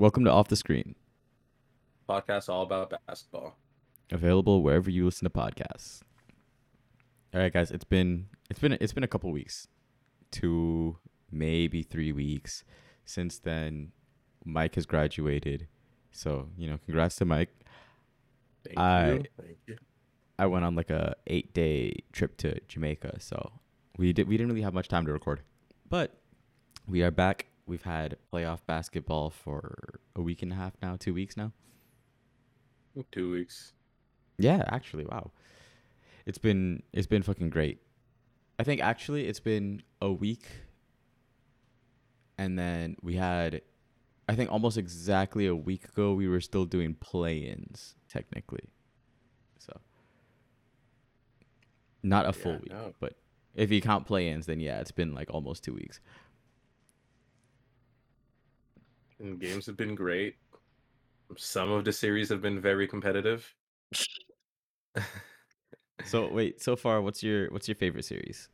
Welcome to Off the Screen, podcast all about basketball. available wherever you listen to podcasts. All right, guys, it's been it's been it's been a couple weeks, two maybe three weeks since then. Mike has graduated, so you know, congrats to Mike. Thank I- you. Thank you. I went on like a eight day trip to Jamaica, so we did we didn't really have much time to record, but we are back. We've had playoff basketball for a week and a half now, two weeks now. Two weeks. Yeah, actually, wow. It's been it's been fucking great. I think actually it's been a week and then we had I think almost exactly a week ago we were still doing play-ins technically. So not a Yeah, full week, no. but if you count play-ins then yeah, it's been like almost 2 weeks. And games have been great. Some of the series have been very competitive. So wait, so far what's your what's your favorite series?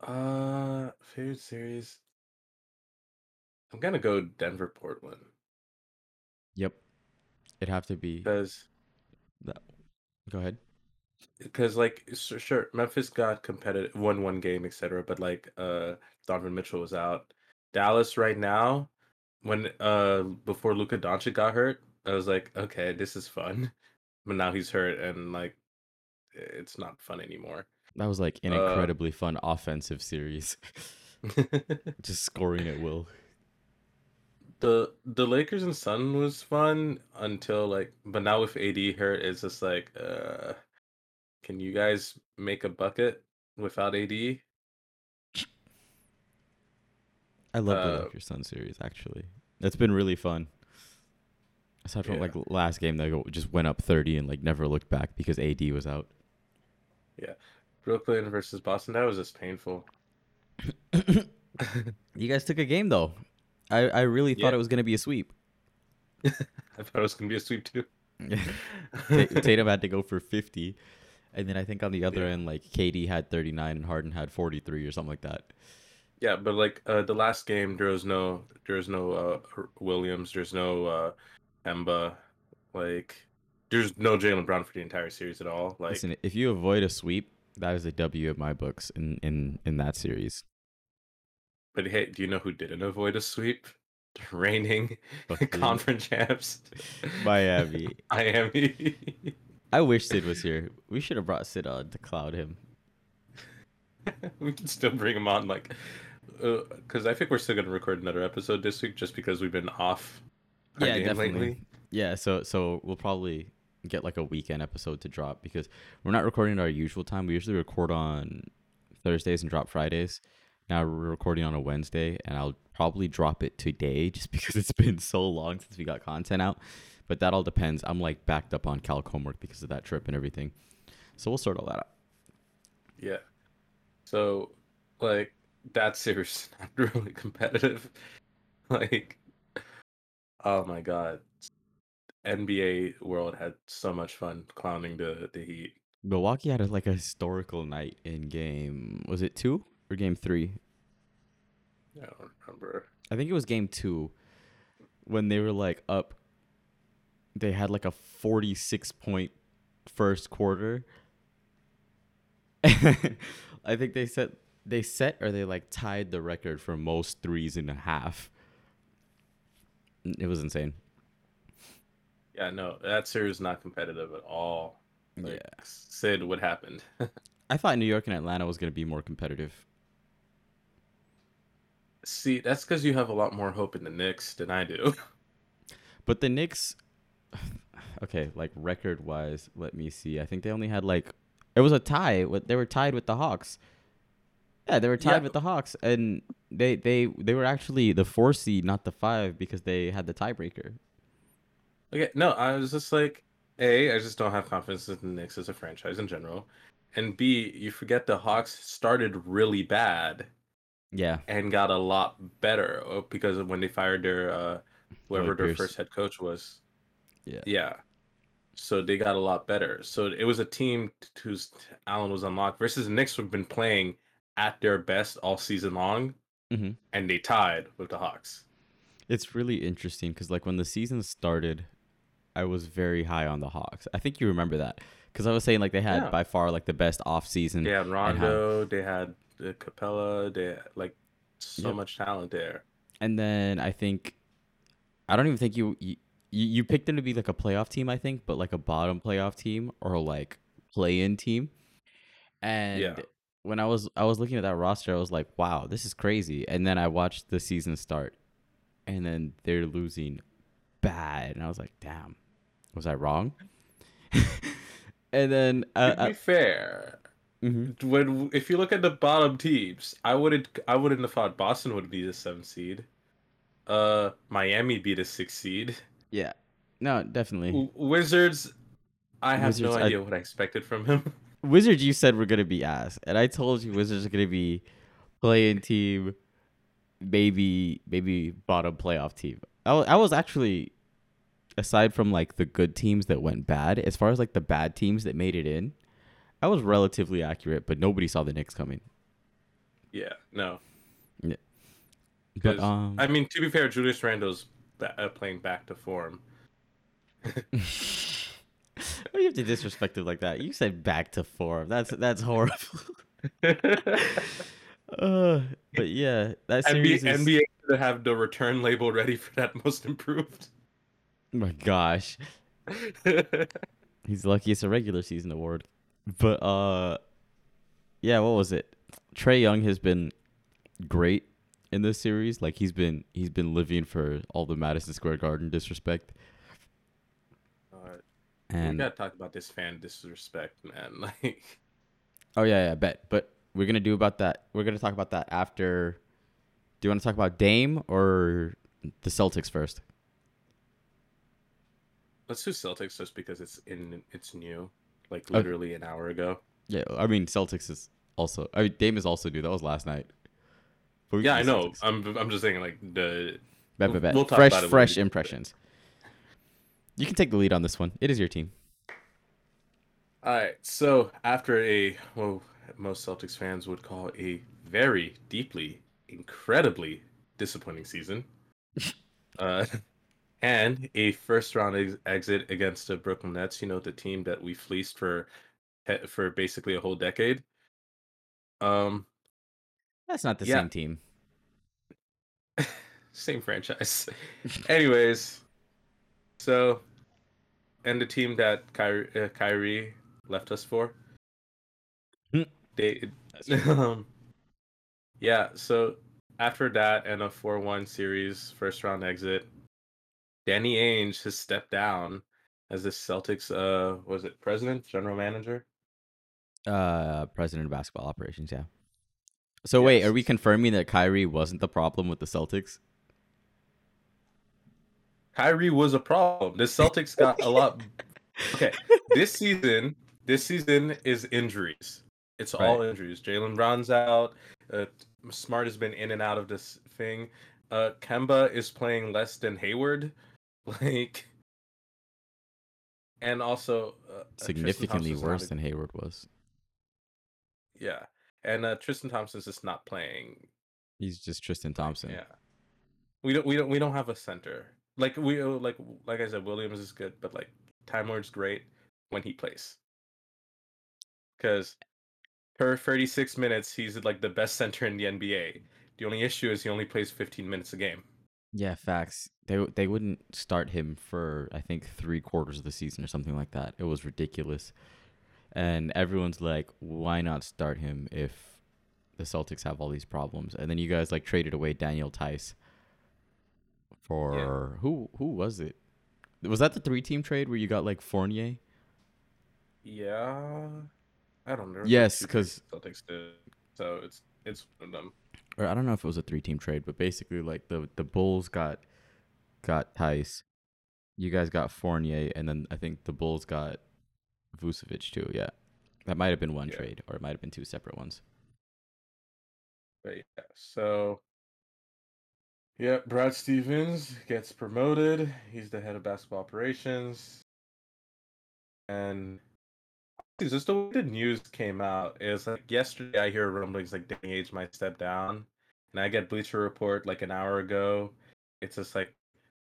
uh favorite series. I'm gonna go Denver Portland Yep. It'd have to be because that. Go ahead. because like sure Memphis got competitive won one game etc but like uh Donovan Mitchell was out Dallas right now when uh before Luka Doncic got hurt I was like okay this is fun but now he's hurt and like it's not fun anymore That was like an Uh, incredibly fun offensive series. Just scoring at will. the the Lakers and Sun was fun until like but now with AD hurt it's just like uh can you guys make a bucket without AD I love the Uh, Lakers Sun series actually. It's been really fun. Aside from Yeah. like last game, they just went up thirty and like never looked back because AD was out. Yeah, Brooklyn versus Boston that was just painful You guys took a game though. I I really thought Yeah. it was gonna be a sweep. I thought it was gonna be a sweep too. Ta- Tatum had to go for fifty, and then I think on the other Yeah. end, like KD had thirty nine and Harden had forty three or something like that. Yeah, but like uh, the last game, there was no, there was no uh, Williams, there's no uh, Kemba, like there's no Jaylen Brown for the entire series at all. Like, Listen, if you avoid a sweep, that is a W in my books in in in that series. but hey, do you know who didn't avoid a sweep? The reigning conference champs, Miami. Miami. I wish Sid was here. We should have brought Sid on to cloud him. we can still bring him on, like, Uh, because I think we're still gonna record another episode this week, just because we've been off. Yeah, definitely. lately. Yeah, so so we'll probably get like a weekend episode to drop because we're not recording at our usual time. We usually record on Thursdays and drop Fridays. Now we're recording on a Wednesday, and I'll probably drop it today just because it's been so long since we got content out. But that all depends. I'm like backed up on calc homework because of that trip and everything. So we'll sort all that out. Yeah. So, like, that series not really competitive. Like, oh my god. NBA world had so much fun clowning the, the Heat. Milwaukee had a, like a historical night in game. Was it two or game three? I don't remember. I think it was game two when they were like up. They had like a 46 point first quarter. I think they set they set or they like tied the record for most threes in a half. It was insane. Yeah, no, that series is not competitive at all. Like, Yeah. Sid, what happened? I thought New York and Atlanta was going to be more competitive. See, that's because you have a lot more hope in the Knicks than I do. But the Knicks, okay, like record wise, let me see. I think they only had like it was a tie. They were tied with the Hawks. Yeah, they were tied Yeah. with the Hawks, and they they they were actually the four seed, not the five, because they had the tiebreaker. Okay, no, I was just like, A, I just don't have confidence in the Knicks as a franchise in general. And B, you forget the Hawks started really bad Yeah, and got a lot better uh, because of when they fired their uh whoever Lloyd their Pierce. first head coach was. yeah, Yeah. So they got a lot better. So it was a team whose Allen was unlocked versus the Knicks who've been playing at their best all season long, hmm and they tied with the Hawks. It's really interesting because like when the season started, I was very high on the Hawks. I think you remember that because I was saying like they had Yeah. by far like the best off season. They had Rondo, they had uh, Capela, they had, like so Yep. much talent there. and then I think I don't even think you, you you picked them to be like a playoff team. I think, but like a bottom playoff team or like play in team. And Yeah. When I was I was looking at that roster, I was like, wow, this is crazy. And then I watched the season start, and then they're losing bad, and I was like, damn, was I wrong? and then uh, to be fair, mhm. when if you look at the bottom teams, I wouldn't I wouldn't have thought Boston would be the seventh seed. Uh, Miami be the sixth seed. yeah, no, definitely. W- Wizards, I have Wizards, no I- idea what I expected from him. Wizards, you said we're gonna be ass, and I told you Wizards are gonna be playing team, maybe maybe bottom playoff team. I I was actually, aside from like the good teams that went bad, as far as like the bad teams that made it in, I was relatively accurate, but nobody saw the Knicks coming. yeah, no. But 'Cause, um, I mean, to be fair, Julius Randle's ba- uh, playing back to form. Why you have to disrespect it like that? You said back to form. That's that's horrible. uh, but yeah, that NBA, series is. NBA to have the return label ready for that most improved. my gosh. He's lucky it's a regular season award. But uh yeah, what was it? Trae Young has been great in this series. Like he's been he's been living for all the Madison Square Garden disrespect. And we gotta talk about this fan disrespect, man. Like, oh yeah, yeah, I bet. But we're gonna do about that. We're gonna talk about that after. Do you want to talk about Dame or the Celtics first? let's do Celtics just because it's in it's new, like Okay. literally an hour ago. Yeah, I mean Celtics is also. I mean Dame is also new. That was last night. But Yeah, I know. Celtics. I'm I'm just saying like the Bet, bet, bet. we'll fresh, fresh impressions. You can take the lead on this one. It is your team. All right. So after a well, most Celtics fans would call a very deeply, incredibly disappointing season, uh, and a first round ex- exit against the Brooklyn Nets, you know, the team that we fleeced for for basically a whole decade. Um, That's not the Yeah. same team. same franchise. Anyways, so and the team that Kyrie, uh, Kyrie left us for, Hmm. they um, yeah, so after that and a 4 1 series, first round exit, Danny Ainge has stepped down as the Celtics, uh, was it president, general manager? Uh, president of basketball operations. Yeah. So wait, are we confirming that Kyrie wasn't the problem with the Celtics? Kyrie was a problem. The Celtics got a lot. Okay, this season, this season is injuries. It's all injuries. Jaylen Brown's out. Uh, Smart has been in and out of this thing. Uh, Kemba is playing less than Hayward, like, and also uh, uh, Significantly worse a- than Hayward was. yeah, and uh, Tristan Thompson's just not playing. He's just Tristan Thompson. Yeah, we don't we don't we don't have a center. Like we uh, like like I said, Williams is good, but like Time Lord's great when he plays. Because per 36 minutes, he's like the best center in the NBA. The only issue is he only plays 15 minutes a game. Yeah, facts. They they wouldn't start him for I think three quarters of the season or something like that. It was ridiculous, and everyone's like, "Why not start him if the Celtics have all these problems?" And then you guys like traded away Daniel Theis for who? Who was it? Was that the three team trade where you got like Fournier? Yeah, I don't know. Yes, 'cause- Celtics did. So it's it's one of them. Or I don't know if it was a three team trade, but basically like the the Bulls got got Theis, you guys got Fournier, and then I think the Bulls got Vucevic too. Yeah, that might have been one Yeah. trade, or it might have been two separate ones. But yeah, so yeah, Brad Stevens gets promoted. He's the head of basketball operations. And it's just the way the news came out is like yesterday I hear rumblings like Danny Ainge might step down. And I get Bleacher Report like an hour ago. it's just like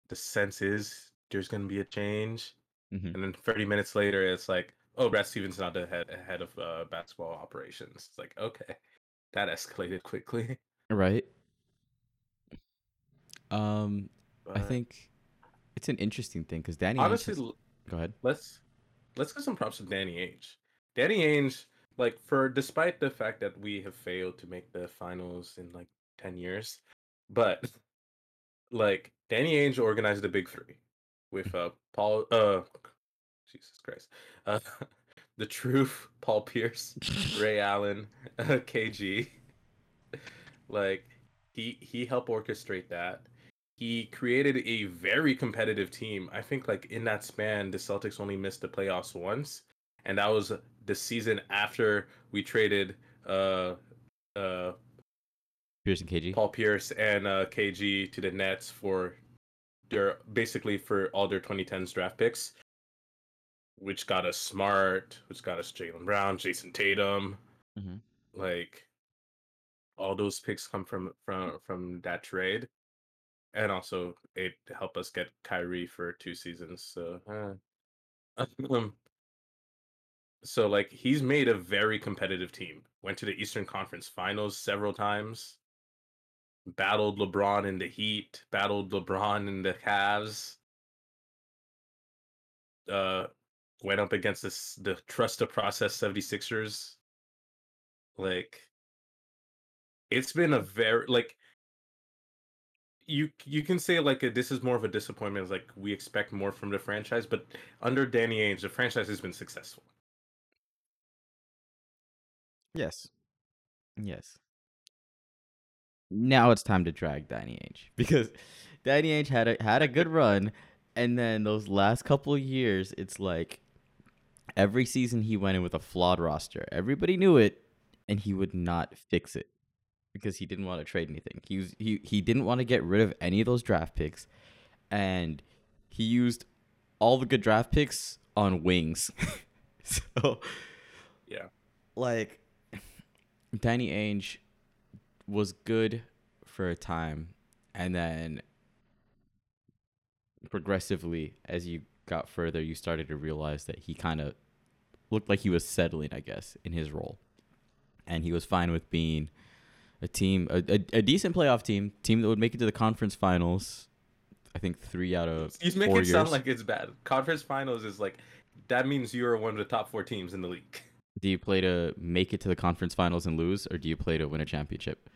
the sense is there's gonna be a change, Mhm. and then 30 minutes later, it's like, oh, Brad Stevens not the head head of uh, basketball operations. It's like, okay, that escalated quickly. Right. Um, I think it's an interesting thing because Danny Ainge honestly, go ahead. let's let's give some props to Danny Ainge. Danny Ainge, like for despite the fact that we have failed to make the finals in like 10 years, but like Danny Ainge organized the big three with uh Paul uh Jesus Christ. Uh the truth, Paul Pierce, Ray Allen, uh, KG. Like he he helped orchestrate that. He created a very competitive team. I think like in that span, the Celtics only missed the playoffs once, and that was the season after we traded uh uh Pearson KG. Paul Pierce and uh, KG to the Nets for their basically for all their 2010s draft picks, which got us Smart, which got us Jaylen Brown, Jayson Tatum, Mhm. like all those picks come from from from that trade, and also it helped us get Kyrie for two seasons. So, uh, um, so like he's made a very competitive team. Went to the Eastern Conference Finals several times battled LeBron in the Heat, battled LeBron in the Cavs. Uh went up against this the trust the process 76ers. Like it's been a very like you you can say like a, this is more of a disappointment. It's like we expect more from the franchise, but under Danny Ainge, the franchise has been successful. Yes. Yes. Now it's time to drag Danny Ainge because Danny Ainge had a had a good run, and then those last couple of years, it's like every season he went in with a flawed roster. Everybody knew it, and he would not fix it because he didn't want to trade anything. He was he he didn't want to get rid of any of those draft picks, and he used all the good draft picks on wings. so Yeah. like Danny Ainge was good for a time and then progressively as you got further you started to realize that he kind of looked like he was settling I guess in his role and he was fine with being a team a, a, a decent playoff team team that would make it to the conference finals I think 3 out of You make it sound like it's bad. Conference finals is like that means you are one of the top four teams in the league. do you play to make it to the conference finals and lose or do you play to win a championship?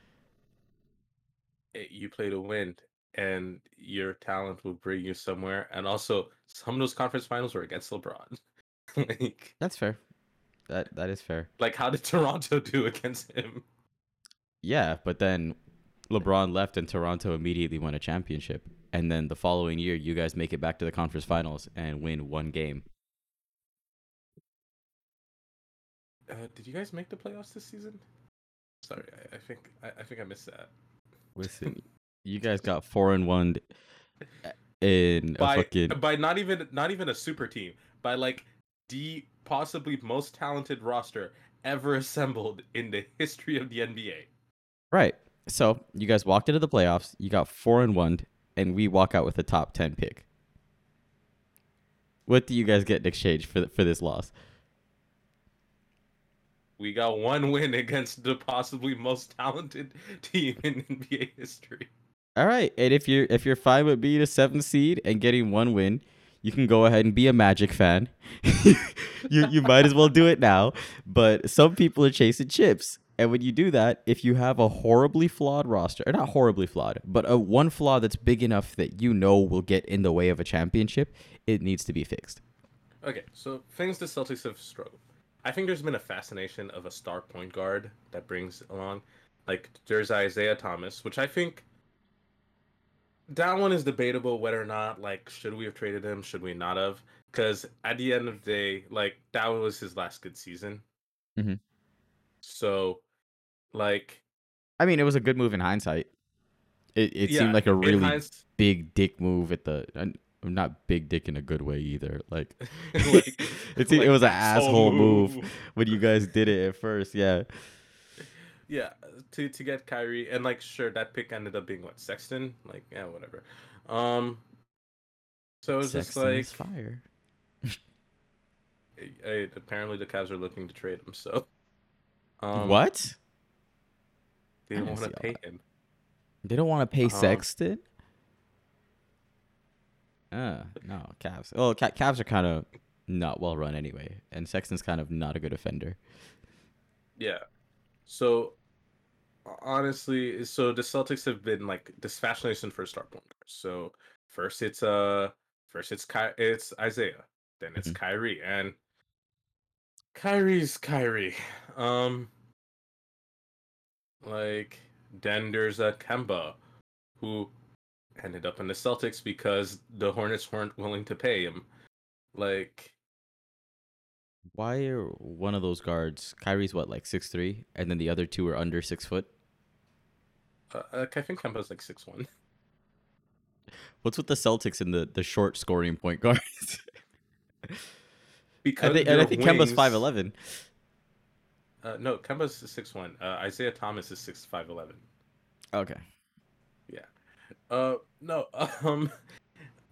Eh, you play to win and your talent will bring you somewhere and also some of those conference finals were against lebron. Like that's fair. That that is fair. Like how did toronto do against him Yeah, but then LeBron left and Toronto immediately won a championship. And then the following year, you guys make it back to the conference finals and win one game. uh, did you guys make the playoffs this season sorry i, I think I, I think i missed that Listen, you guys got four and one in a by fucking. by not even not even a super team by like the possibly most talented roster ever assembled in the history of the nba Right. So you guys walked into the playoffs. You got four and one, and we walk out with a top ten pick. What do you guys get in exchange for th- for this loss? we got one win against the possibly most talented team in nba history All right, and if you're if you're fine with being a seven seed and getting one win, you can go ahead and be a Magic fan. you you might as well do it now. But some people are chasing chips, and when you do that, if you have a horribly flawed roster, or not horribly flawed, but a one flaw that's big enough that you know will get in the way of a championship, it needs to be fixed. Okay, so things the Celtics have struggled. I think there's been a fascination of a star point guard that brings along, like there's Isaiah Thomas, which I think that one is debatable whether or not like should we have traded him, should we not have? Because at the end of the day, like that was his last good season. Mhm. So, like, I mean, it was a good move in hindsight. It it yeah, seemed like a really hinds- big dick move at the. Not big dick in a good way either. Like, like, It's- it like was an asshole asshole move. when you guys did it at first, yeah. yeah, to to get Kyrie and like sure that pick ended up being what Sexton, like yeah, whatever. Um, so it was just like fire. eh, eh, apparently the Cavs are looking to trade him, so um, what? They don't want to pay him. They don't want to pay Um, Sexton. Uh, no, Cavs. Well, Ca- Cavs are kind of not well run anyway, and Sexton's kind of not a good offender. Yeah. So honestly, so the Celtics have been like this fascination for star point guards. So first it's uh first it's Ky- it's Isaiah, then it's Mhm. Kyrie, and Kyrie's Kyrie. Um like then there's Kemba who ended up in the Celtics because the Hornets weren't willing to pay him. Like Why are one of those guards? Kyrie's what, like six three, and then the other two are under six foot. uh, I think Kemba's like six one. What's with the Celtics and the the short scoring point guards? Because I think, and I think Kemba's five eleven. Uh, no, Kemba's six one. Uh, Isaiah Thomas is six five eleven. Okay. Yeah. Uh, no. Um,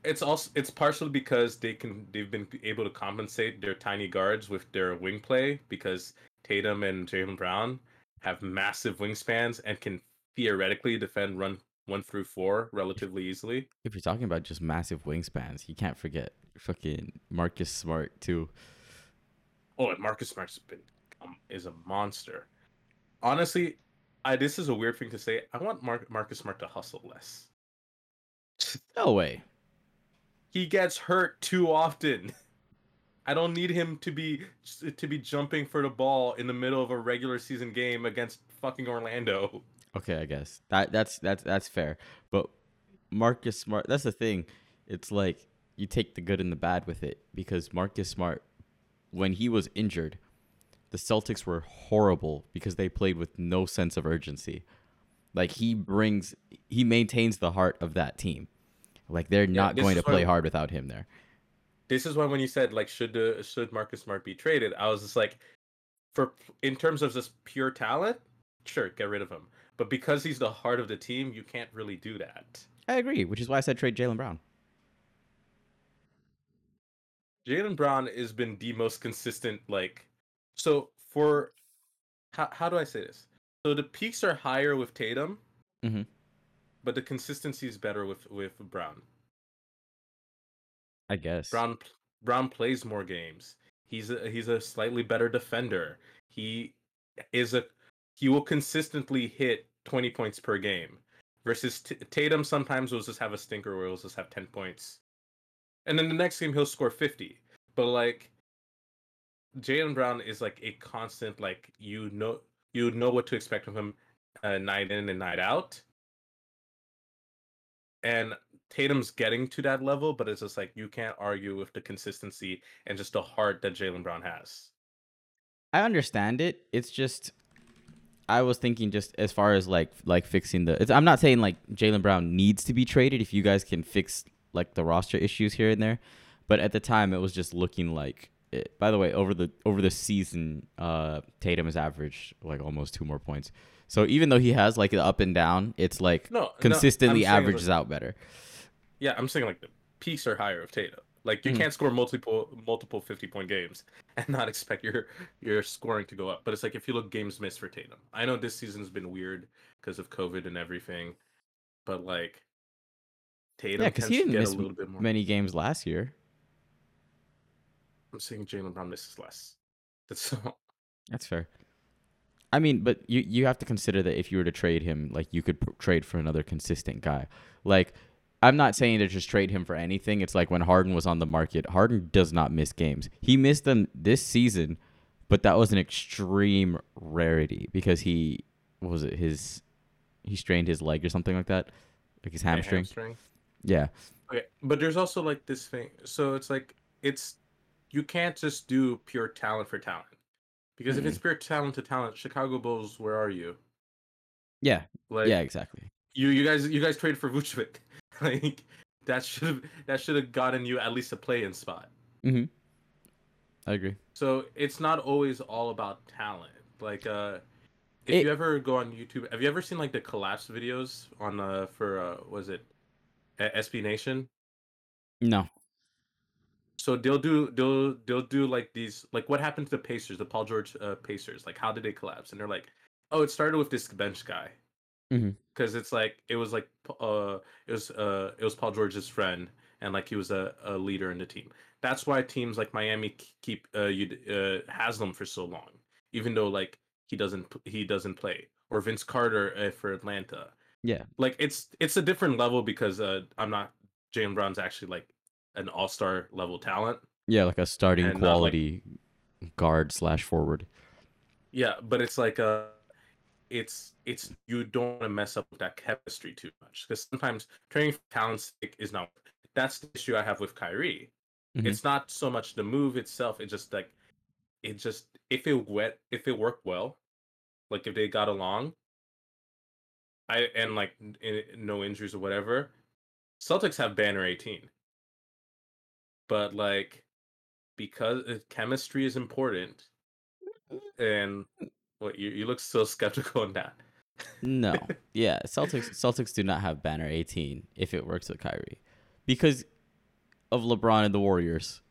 it's also it's partially because they can they've been able to compensate their tiny guards with their wing play because Tatum and Jaylen Brown have massive wingspans and can theoretically defend run one through four relatively easily. If you're talking about just massive wingspans, you can't forget fucking Marcus Smart too. Oh, and Marcus Smart's been is a monster. Honestly, I this is a weird thing to say. I want Mar- Marcus Smart to hustle less. No way. he gets hurt too often. I don't need him to be to be jumping for the ball in the middle of a regular season game against fucking Orlando. Okay, I guess that that's that's that's fair. But Marcus Smart, that's the thing. It's like you take the good and the bad with it because Marcus Smart, when he was injured, the Celtics were horrible because they played with no sense of urgency. Like he brings, he maintains the heart of that team. Like they're not going to play hard without him there. This is why when you said like should the should Marcus Smart be traded, I was just like, for in terms of just pure talent, sure, get rid of him. But because he's the heart of the team, you can't really do that. I agree, which is why I said trade Jaylen Brown. Jaylen Brown has been the most consistent. Like, so for how how do I say this? So the peaks are higher with Tatum, Mhm. but the consistency is better with with Brown. I guess. Brown Brown plays more games. He's a, he's a slightly better defender. He is a he will consistently hit 20 points per game. Versus T- Tatum sometimes will just have a stinker or he'll just have 10 points. And then the next game he'll score 50. But like Jaylen Brown is like a constant like you know you know what to expect from him uh, night in and night out. And Tatum's getting to that level, but it's just like you can't argue with the consistency and just the heart that Jaylen Brown has. I understand it. It's just I was thinking just as far as like like fixing the. I'm not saying like Jaylen Brown needs to be traded. If you guys can fix like the roster issues here and there, but at the time it was just looking like. It. By the way, over the over the season, uh, Tatum has averaged like almost two more points. So even though he has like the up and down, it's like No, no, consistently I'm averages like- out better. Yeah, I'm saying like the peaks are higher of Tatum. Like you Mhm. can't score multiple multiple 50 point games and not expect your your scoring to go up. But it's like if you look games missed for Tatum. I know this season's been weird because of COVID and everything, but like Tatum Yeah, because he didn't miss a little bit more. many games last year. I'm saying Jaylen Brown misses less. That's all. That's fair. I mean, but you you have to consider that if you were to trade him, like you could pr- trade for another consistent guy. Like I'm not saying to just trade him for anything. It's like when Harden was on the market. Harden does not miss games. He missed them this season, but that was an extreme rarity because he what was it his he strained his leg or something like that, like his Yeah, hamstring. Yeah, Okay, but there's also like this thing. So it's like it's you can't just do pure talent for talent. Because if it's pure talent to talent, Chicago Bulls, where are you? yeah, Like yeah, exactly. you you guys you guys traded for Vucevic. like that should have that should have gotten you at least a play in spot. Mm-hmm. I agree. So it's not always all about talent. Like uh if It you ever go on YouTube, have you ever seen like the collapse videos on uh for uh was it SB Nation? no. So they'll do they'll they'll do like these like what happened to the Pacers, the Paul George uh, Pacers? Like how did they collapse? And they're like, oh, it started with this bench guy because it's like it was like uh it was uh it was Paul George's friend and like he was a, a leader in the team. That's why teams like Miami keep uh you uh Haslem for so long, even though like he doesn't he doesn't play or Vince Carter uh, for Atlanta. Yeah. Like it's it's a different level because uh I'm not Jaylen Brown's actually like an all star level talent. Yeah, like a starting And not, like- quality guard slash forward. Yeah, but it's like uh it's it's you don't want to mess up with that chemistry too much because sometimes training for talent's sake is not. That's the issue I have with Kyrie. Mhm. It's not so much the move itself. It's just like it just if it wet if it worked well, like if they got along, I and like n- n- no injuries or whatever. Celtics have banner eighteen, but like because uh, chemistry is important and what you, you look so skeptical on that. No. Yeah, Celtics Celtics do not have banner 18 if it works with Kyrie. Because of LeBron and the Warriors.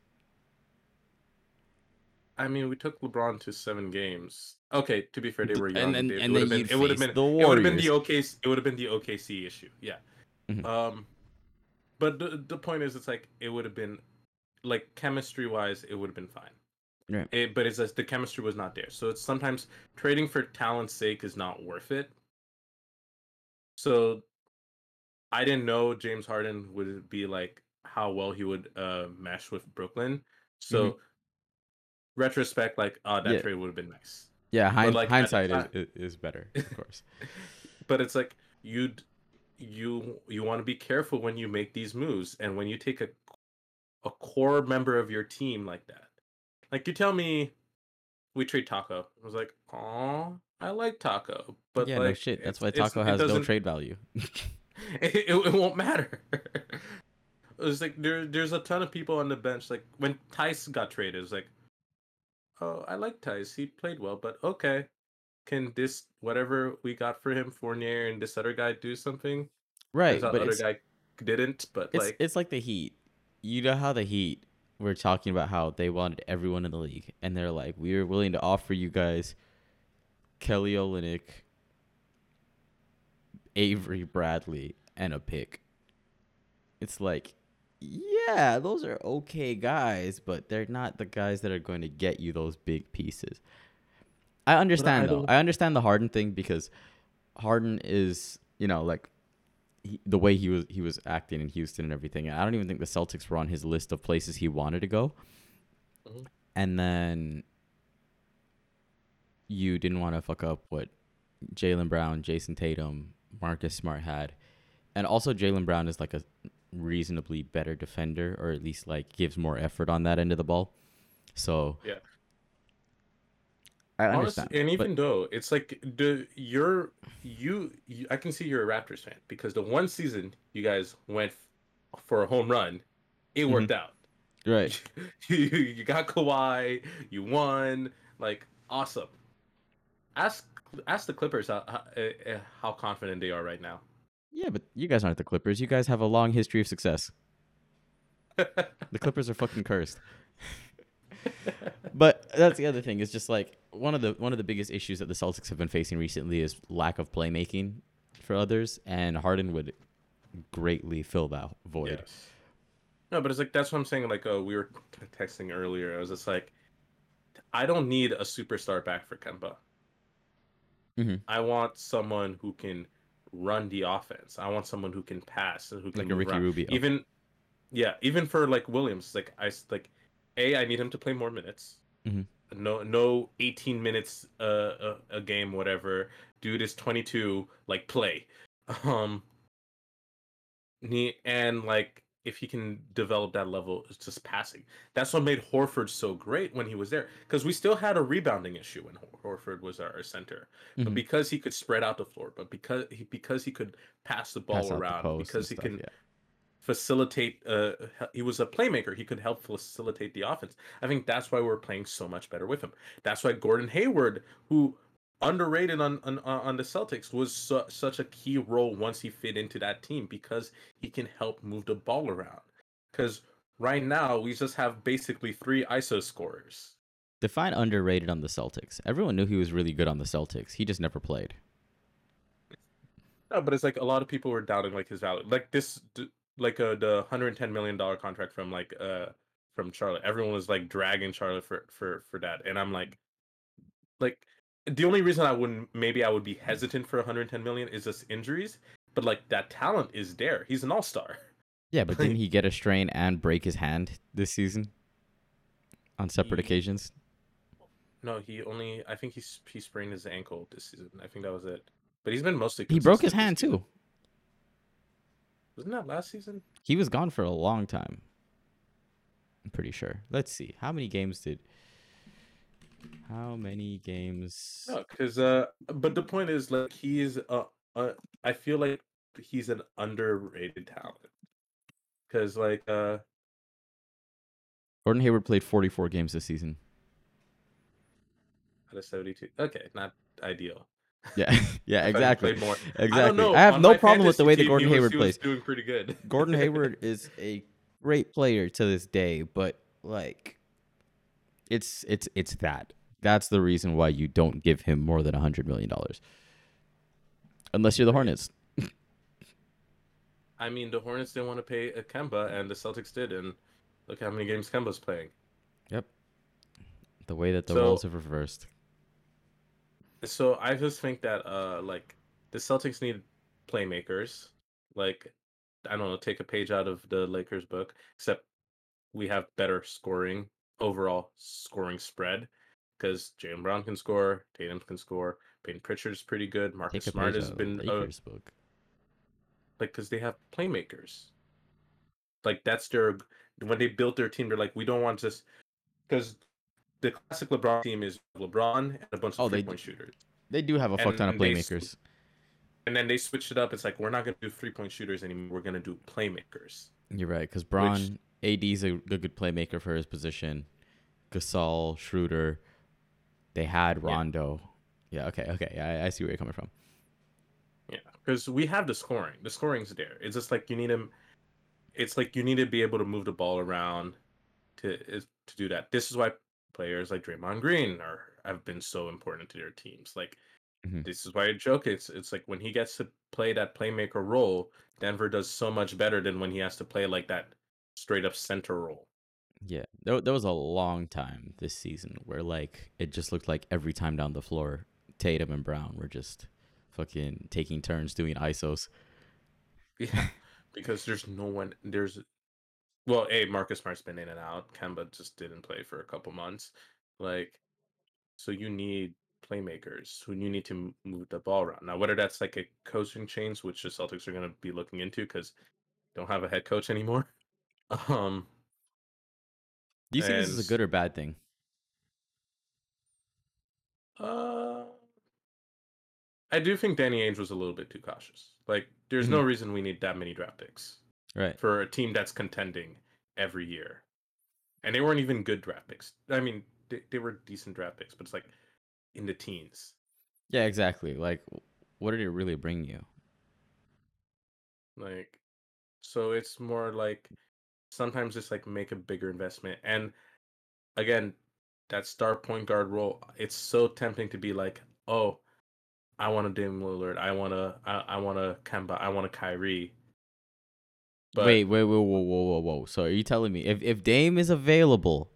I mean, we took LeBron to seven games. Okay, to be fair, they were young. and it would then have been you'd it would have face been the it would have been the OKC it would have been the OKC issue. Yeah. Mhm. Um, but the the point is, it's like it would have been like chemistry wise, it would have been fine. Right. It, but it's just the chemistry was not there. So it's sometimes trading for talent's sake is not worth it. So I didn't know James Harden would be like how well he would uh mesh with Brooklyn. So retrospect, like, oh, that Mm-hmm. Yeah. trade would have been nice. Yeah, hind- like, hindsight time- is is better, of course. But it's like you'd you you want to be careful when you make these moves and when you take a a core member of your team like that. Like you tell me we trade Tacko. I was like, oh, I like Tacko. But yeah, like, no shit. That's why Tacko has no trade value. it, it, it won't matter. it's like there there's a ton of people on the bench. Like when Theis got traded, it's like, oh, I like Theis. He played well, but okay. Can this whatever we got for him, Fournier and this other guy do something? right, but other guy didn't, but it's like it's like the Heat. You know how the Heat were talking about how they wanted everyone in the league, and they're like, we are willing to offer you guys Kelly Olynyk, Avery Bradley, and a pick. It's like, yeah, those are okay guys, but they're not the guys that are going to get you those big pieces. I understand though. I understand the Harden thing because Harden is, you know, like he, the way he was he was acting in Houston and everything. I don't even think the Celtics were on his list of places he wanted to go. Mhm. And then you didn't want to fuck up what Jaylen Brown, Jayson Tatum, Marcus Smart had, and also Jaylen Brown is like a reasonably better defender, or at least like gives more effort on that end of the ball. So Yeah. I honestly, understand. and but- even though it's like the you're you, you I can see you're a Raptors fan because the one season you guys went f- for a home run, it worked out. right. you, you got Kawhi, you won, like awesome. Ask ask the Clippers how how, uh, uh, how confident they are right now. Yeah, but you guys aren't the Clippers. You guys have a long history of success. The Clippers are fucking cursed. But that's the other thing. Is just like one of the one of the biggest issues that the Celtics have been facing recently is lack of playmaking for others, and Harden would greatly fill that void. Yes. No, but it's like that's what I'm saying. Like, uh, we were texting earlier. I was just like, I don't need a superstar back for Kemba. Mhm. I want someone who can run the offense. I want someone who can pass and who can Like a Ricky run. Rubio. Even, yeah, even for like Williams, like I like, a I need him to play more minutes. Mhm. No, no, 18 minutes uh, a, a game, whatever. Dude is 22. Like play. Um, he, and like if he can develop that level, it's just passing. That's what made Horford so great when he was there, because we still had a rebounding issue when Horford was our center. But Mhm. because he could spread out the floor, but because he because he could pass the ball Pass out the around, because he stuff, can yeah. Facilitate. Uh, he- was a playmaker. He could help facilitate the offense. I think that's why we're playing so much better with him. That's why Gordon Hayward, who underrated on on, on the Celtics was su- such a key role once he fit into that team because he can help move the ball around. Because right now we just have basically three ISO scorers. Define underrated on the Celtics. Everyone knew he was really good on the Celtics. He just never played. No, but it's like a lot of people were doubting like his value. Like this, like uh, the 110 million dollar contract from like uh from Charlotte. Everyone was like dragging Charlotte for for for that, and I'm like, like the only reason I wouldn't maybe I would be hesitant for 110 million is just injuries, but like that talent is there. He's an all star. Yeah, but didn't he get a strain and break his hand this season on separate He- occasions? No, he only I think he he sprained his ankle this season. I think that was it. But he's been mostly. He broke his hand too. Wasn't that last season? He was gone for a long time. I'm pretty sure. Let's see. How many games did How many games No, because uh, but the point is like he's uh, uh I feel like he's an underrated talent. Because like uh, Gordon Hayward played 44 games this season. out of seventy two, okay, not ideal. Yeah. yeah, I exactly. I Exactly. know. I have on no problem with the way that team, Gordon Hayward was plays. doing pretty good. Gordon Hayward is a great player to this day, but like it's it's it's that. That's the reason why you don't give him more than a hundred million dollars. Unless you're the Hornets. I mean, the Hornets didn't want to pay a Kemba, and the Celtics did, and look how many games Kemba's playing. Yep. The way that the So- roles have reversed. So I just think that uh like the Celtics need playmakers. Like I don't know, take a page out of the Lakers book, except we have better scoring overall scoring spread because Jaylen Brown can score, Tatum can score, Payton Pritchard's pretty good, Marcus Smart has been uh, book. like because they have playmakers. Like that's their when they built their team, they're like we don't want just because the classic LeBron team is LeBron and a bunch of Oh, three point shooters. They do have a fuck and- ton of playmakers. And then they switched it up. It's like we're not gonna do three point shooters anymore. We're gonna do playmakers. You're right, because Braun AD's a good, good playmaker for his position. Gasol, Schroeder, they had Rondo. Yeah, okay, okay. I, I see where you're coming from. Yeah, because we have the scoring. The scoring's there. It's just like you need him. It's like you need to be able to move the ball around to is to do that. This is why players like Draymond Green are have been so important to their teams. Like Mhm. this is why I joke. It's it's like when he gets to play that playmaker role, Denver does so much better than when he has to play like that straight up center role. Yeah, there, there was a long time this season where like it just looked like every time down the floor, Tatum and Brown were just fucking taking turns doing isos. Yeah, because there's no one. There's, well, a Marcus Smart's been in and out. Kemba just didn't play for a couple months. Like, so you need playmakers who you need to move the ball around. Now, whether that's like a coaching change, which the Celtics are going to be looking into because don't have a head coach anymore. Um, Do you think this is a good or bad thing? uh, I do think Danny Ainge was a little bit too cautious. Like, there's no reason we need that many draft picks. Right. for a team that's contending every year. And they weren't even good draft picks. I mean, they, they were decent draft picks, but it's like in the teens. Yeah, exactly. Like, what did it really bring you? Like, so it's more like sometimes it's like make a bigger investment. And again, that star point guard role, it's so tempting to be like, oh, I want a Dame Lillard, I want to, I, I want a Kemba, I want a Kyrie. But wait, wait, wait, whoa, whoa, whoa, whoa. So are you telling me if if Dame is available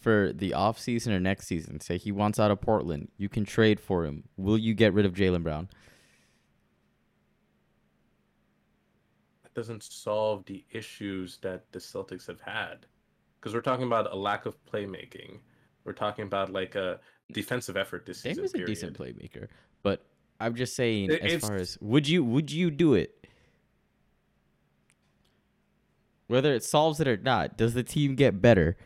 for the off season or next season, say he wants out of Portland, you can trade for him. Will you get rid of Jaylen Brown? that doesn't solve the issues that the Celtics have had. Because we're talking about a lack of playmaking. We're talking about like a defensive effort this Dame season. is a decent playmaker, but I'm just saying, as far as would you would you do it? Whether it solves it or not, does the team get better?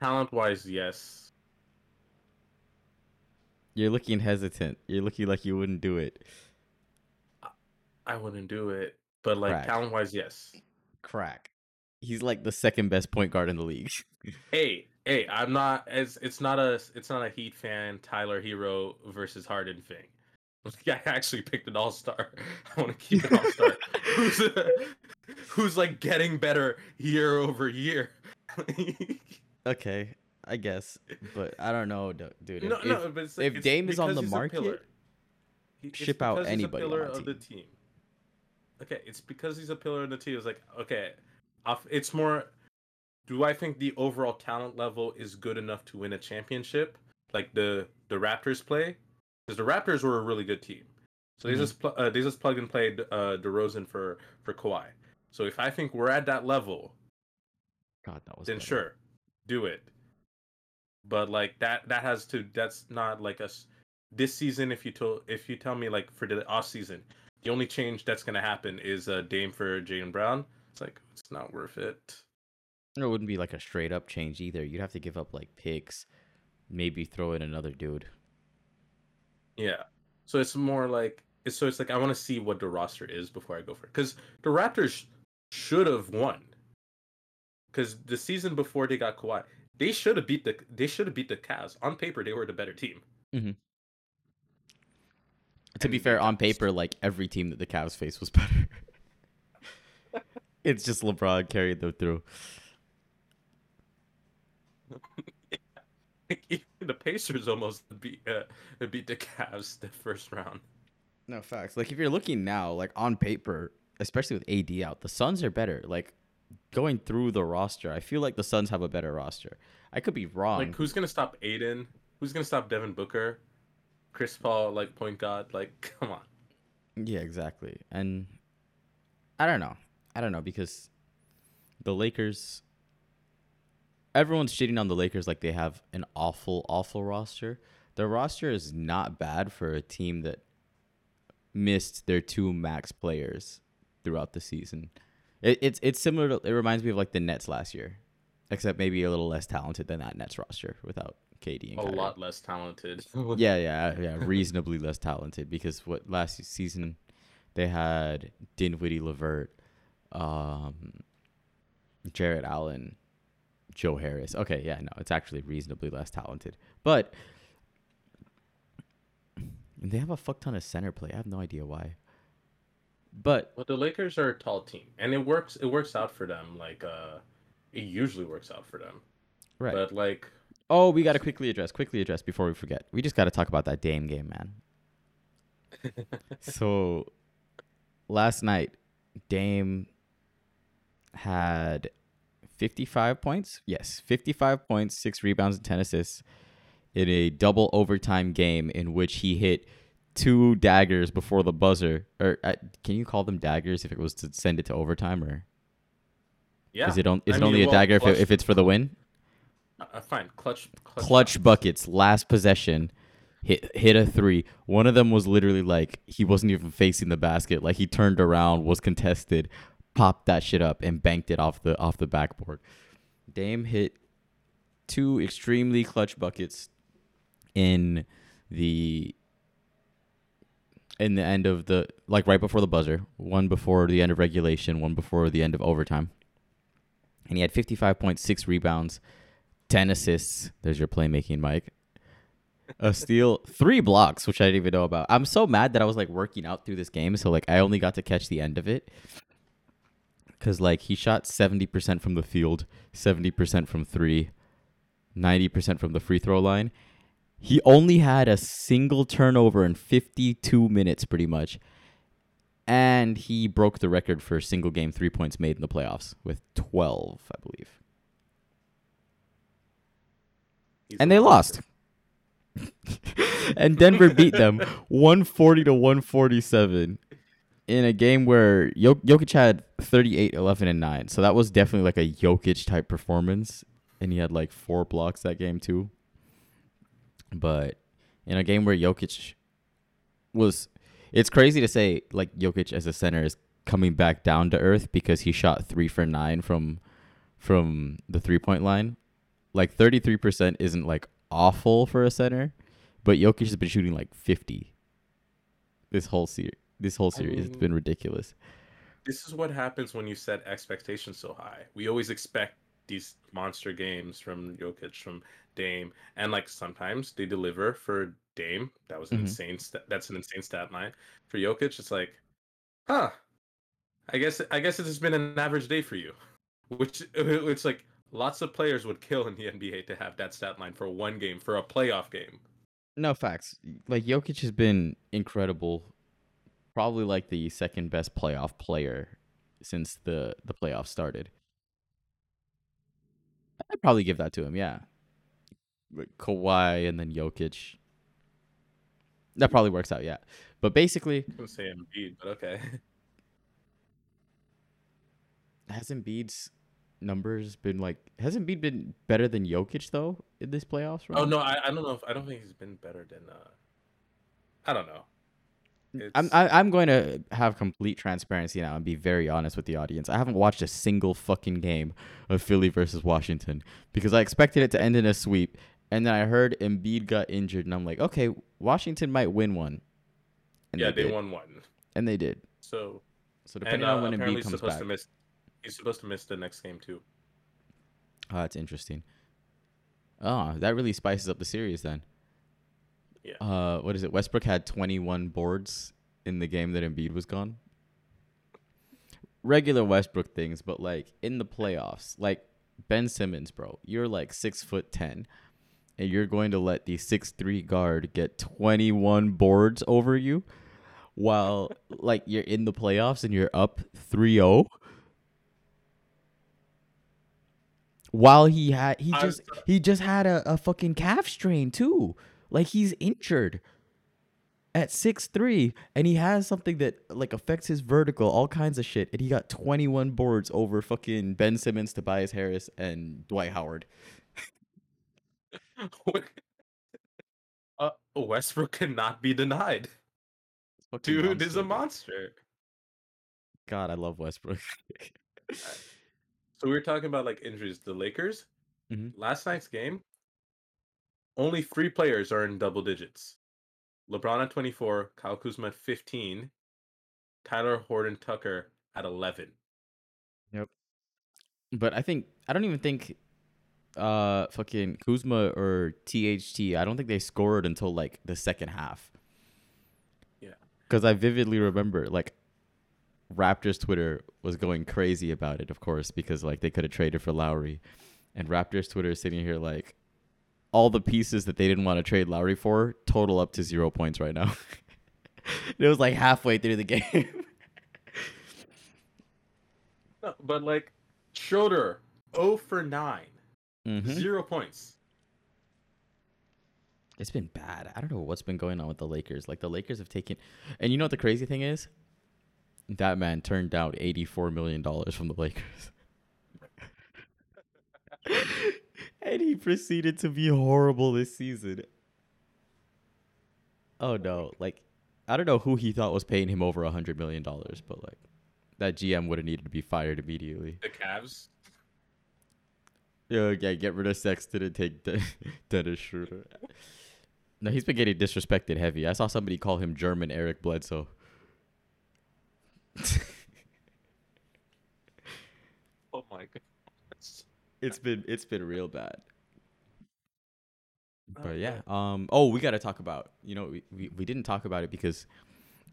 Talent wise, yes. You're looking hesitant. You're looking like you wouldn't do it. I wouldn't do it. But like talent wise, yes. Crack. He's like the second best point guard in the league. Hey, Hey, I'm not as it's not a it's not a Heat fan Tyler Herro versus Harden thing. I actually picked an all star. I want to keep an all star who's who's like getting better year over year. okay, I guess, but I don't know, dude. If, no, if, no, but it's, if it's Dame is on the he's pillar. market, He- ship out because he's a anybody on pillar that of the team. Okay, it's because he's a pillar of the team. It's like okay. It's more. Do I think the overall talent level is good enough to win a championship like the the Raptors play? Because the Raptors were a really good team. So they Mhm. just pl- uh, they just plug and played uh, DeRozan for for Kawhi. So if I think we're at that level, God, that was then better. sure, do it. But like that that has to that's not like us this season if you told if you tell me like for the off season, the only change that's gonna happen is uh Dame for Jaylen Brown. It's like it's not worth it. It wouldn't be like a straight up change either. You'd have to give up like picks, maybe throw in another dude. Yeah. So it's more like it's so it's like I want to see what the roster is before I go for it. Because the Raptors should have won. Because the season before they got Kawhi, they should have beat the they should have beat the Cavs. On paper, they were the better team. Mm-hmm. To be fair, on paper, like every team that the Cavs faced was better. it's just LeBron carried them through. the Pacers almost beat uh, beat the Cavs the first round. No facts. Like if you're looking now, like on paper, especially with AD out, the Suns are better. Like going through the roster, I feel like the Suns have a better roster. I could be wrong. Like who's gonna stop Ayton? Who's gonna stop Devin Booker? Chris Paul, like point guard. Like come on. Yeah, exactly. And I don't know. I don't know because the Lakers everyone's shitting on the Lakers like they have an awful awful roster. Their roster is not bad for a team that missed their two max players throughout the season. It, it's it's similar to it reminds me of like the Nets last year, except maybe a little less talented than that Nets roster without KD and A Kyrie. lot less talented. Yeah, yeah, yeah. Reasonably less talented because what last season they had Dinwiddie, LeVert, um, Jarrett Allen, Joe Harris. Okay, yeah, no, it's actually reasonably less talented, but they have a fuck ton of center play. I have no idea why, but Well, the Lakers are a tall team, and it works. It works out for them. Like, uh, it usually works out for them. right. But like, Oh, we got to quickly address, quickly address before we forget. We just got to talk about that Dame game, man. so last night, Dame had 55 points. Yes, 55 points, six rebounds, and 10 assists in a double overtime game in which he hit two daggers before the buzzer. Or uh, can you call them daggers if it was to send it to overtime? Or yeah, is it, on, is it mean, only a well, dagger if, it, if it's for the win? uh, fine. Clutch, clutch, clutch buckets last possession hit hit a three one of them was literally like he wasn't even facing the basket like he turned around was contested popped that shit up and banked it off the off the backboard dame hit two extremely clutch buckets in the in the end of the like right before the buzzer one before the end of regulation one before the end of overtime and he had 55.6 rebounds 10 assists. There's your playmaking, Mike. A steal, three blocks, which I didn't even know about. I'm so mad that I was like working out through this game, so like I only got to catch the end of it. Cause like he shot 70% from the field, 70% from three, 90% from the free throw line. He only had a single turnover in 52 minutes, pretty much. And he broke the record for single game three points made in the playoffs with 12, I believe. He's and they lost. and Denver beat them 140 to 147 in a game where Jok- Jokic had 38, 11, and 9. So that was definitely like a Jokic type performance. And he had like four blocks that game too. But in a game where Jokic was. It's crazy to say like Jokic as a center is coming back down to earth because he shot three for nine from from the three point line like 33% isn't like awful for a center, but Jokic has been shooting like 50 this whole series. This whole series it's mean- been ridiculous. This is what happens when you set expectations so high. We always expect these monster games from Jokic, from Dame, and like sometimes they deliver for Dame. That was an Mhm. insane. St- that's an insane stat line for Jokic. It's like, huh? I guess I guess it's been an average day for you, which it's like lots of players would kill in the NBA to have that stat line for one game for a playoff game. No facts. Like Jokic has been incredible. Probably like the second best playoff player since the the playoffs started. I'd probably give that to him, yeah. Like Kawhi and then Jokic. That probably works out, yeah. But basically, I would say Embiid, but okay. has Embiid's numbers been like has Embiid been better than Jokic though in this playoffs run? Oh no, I, I don't know. If, I don't think he's been better than. uh I don't know. I'm It's- I, I'm going to have complete transparency now and be very honest with the audience. I haven't watched a single fucking game of Philly versus Washington because I expected it to end in a sweep, and then I heard Embiid got injured, and I'm like, okay, Washington might win one. And yeah, they did. won one. and they did. So So and depending uh, on when apparently Embiid comes back, to miss. He's supposed to miss the next game too. oh, that's interesting. Oh, that really spices up the series then. Yeah. Uh, what is it? Westbrook had 21 boards in the game that Embiid was gone. Regular Westbrook things, but like in the playoffs, like Ben Simmons, bro, you're like six foot ten, and you're going to let the six three guard get 21 boards over you, while like you're in the playoffs and you're up 3-0. While he had he just he just had a, a fucking calf strain too. Like he's injured at six three, and he has something that like affects his vertical, all kinds of shit. And he got 21 boards over fucking Ben Simmons, Tobias Harris, and Dwight Howard. uh, Westbrook cannot be denied. Dude is a monster, monster. God, I love Westbrook. So we were talking about like injuries. The Lakers, Mhm. last night's game, only three players are in double digits. LeBron at 24, Kyle Kuzma at 15, Talen Horton Tucker at 11. Yep. but I think I don't even think uh fucking Kuzma or THT. I don't think they scored until like the second half. Yeah. Because I vividly remember like Raptors Twitter was going crazy about it, of course, because like they could have traded for Lowry, and Raptors Twitter is sitting here like all the pieces that they didn't want to trade Lowry for total up to zero points right now. it was like halfway through the game. No, but like Schroeder, 0 for 9, Mhm. zero points. It's been bad. I don't know what's been going on with the Lakers. Like the Lakers have taken, and you know what the crazy thing is? That man turned down eighty-four million dollars from the Lakers, and he proceeded to be horrible this season. Oh no! Like, I don't know who he thought was paying him over a hundred million dollars, but like, that GM would have needed to be fired immediately. The Cavs. Yeah, yeah, get rid of Sexton and take De- Dennis Schroeder. No, he's been getting disrespected heavy. I saw somebody call him German Eric Bledsoe. Oh my god. It's been it's been real bad. Oh, But yeah, um oh, we got to talk about, you know, we, we we didn't talk about it because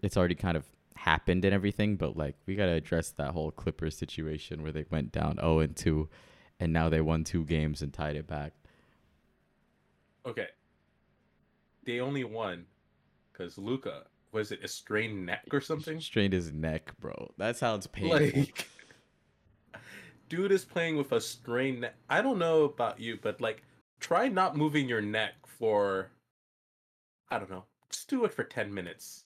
it's already kind of happened and everything, but like we got to address that whole Clippers situation where they went down 0 and 2 and now they won two games and tied it back. Okay. They only won because Luka was it a strained neck or something? Strained his neck, bro. That sounds painful. Like, dude is playing with a strained neck. I don't know about you, but like, try not moving your neck for, I don't know, just do it for 10 minutes.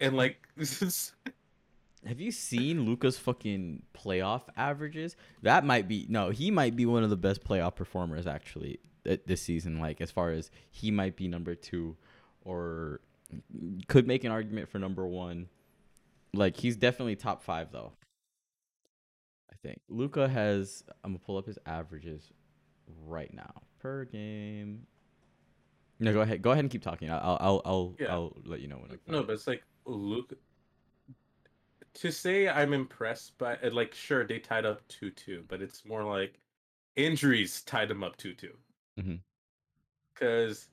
And like, this is, Have you seen Luka's fucking playoff averages? That might be no, he might be one of the best playoff performers actually this season. Like as far as he might be number two, or could make an argument for number one. Like he's definitely top five though. Think Luka has. I'm gonna pull up his averages right now per game. No, go ahead. Go ahead and keep talking. I'll I'll I'll Yeah. I'll let you know when. I no, but it's like, Luka, to say I'm impressed by uh, like sure they tied up two two, but it's more like injuries tied them up two two. Mm-hmm. Because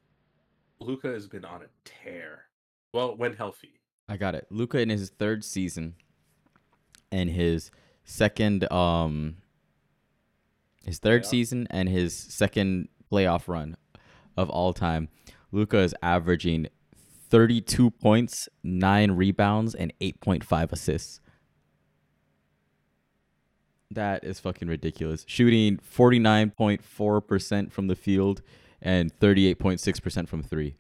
Luka has been on a tear. Well, when healthy. I got it. Luka in his third season and his second um his third Playoff? season and his second playoff run of all time. Luka is averaging 32 points, 9 rebounds and 8.5 assists. That is fucking ridiculous. Shooting 49.4% from the field and 38.6% from 3.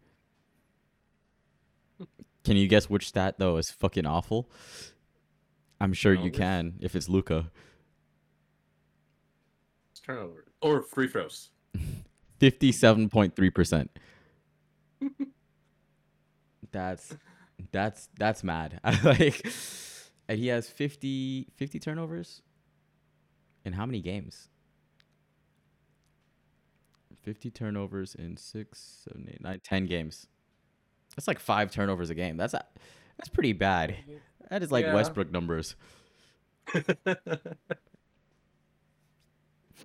Can you guess which stat though is fucking awful? I'm sure you can if it's Luka. It's turnover or free throws. 57.3%. that's that's that's mad. like and he has 50 50 turnovers in how many games? 50 turnovers in six, seven, eight, nine, 10 games. That's like five turnovers a game. That's a, that's pretty bad. That is like Yeah. Westbrook numbers.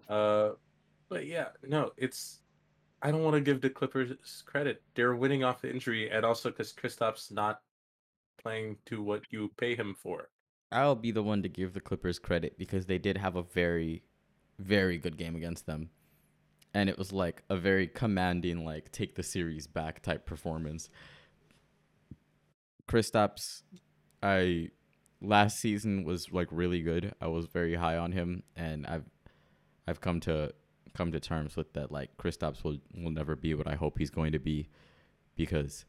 uh, but yeah, no, it's. I don't want to give the Clippers credit. They're winning off the injury, and also because Kristaps not playing to what you pay him for. I'll be the one to give the Clippers credit because they did have a very, very good game against them. And it was like a very commanding, like, take the series back type performance. Kristaps, I last season was like really good. I was very high on him and I've I've come to come to terms with that like Kristaps will will never be what I hope he's going to be because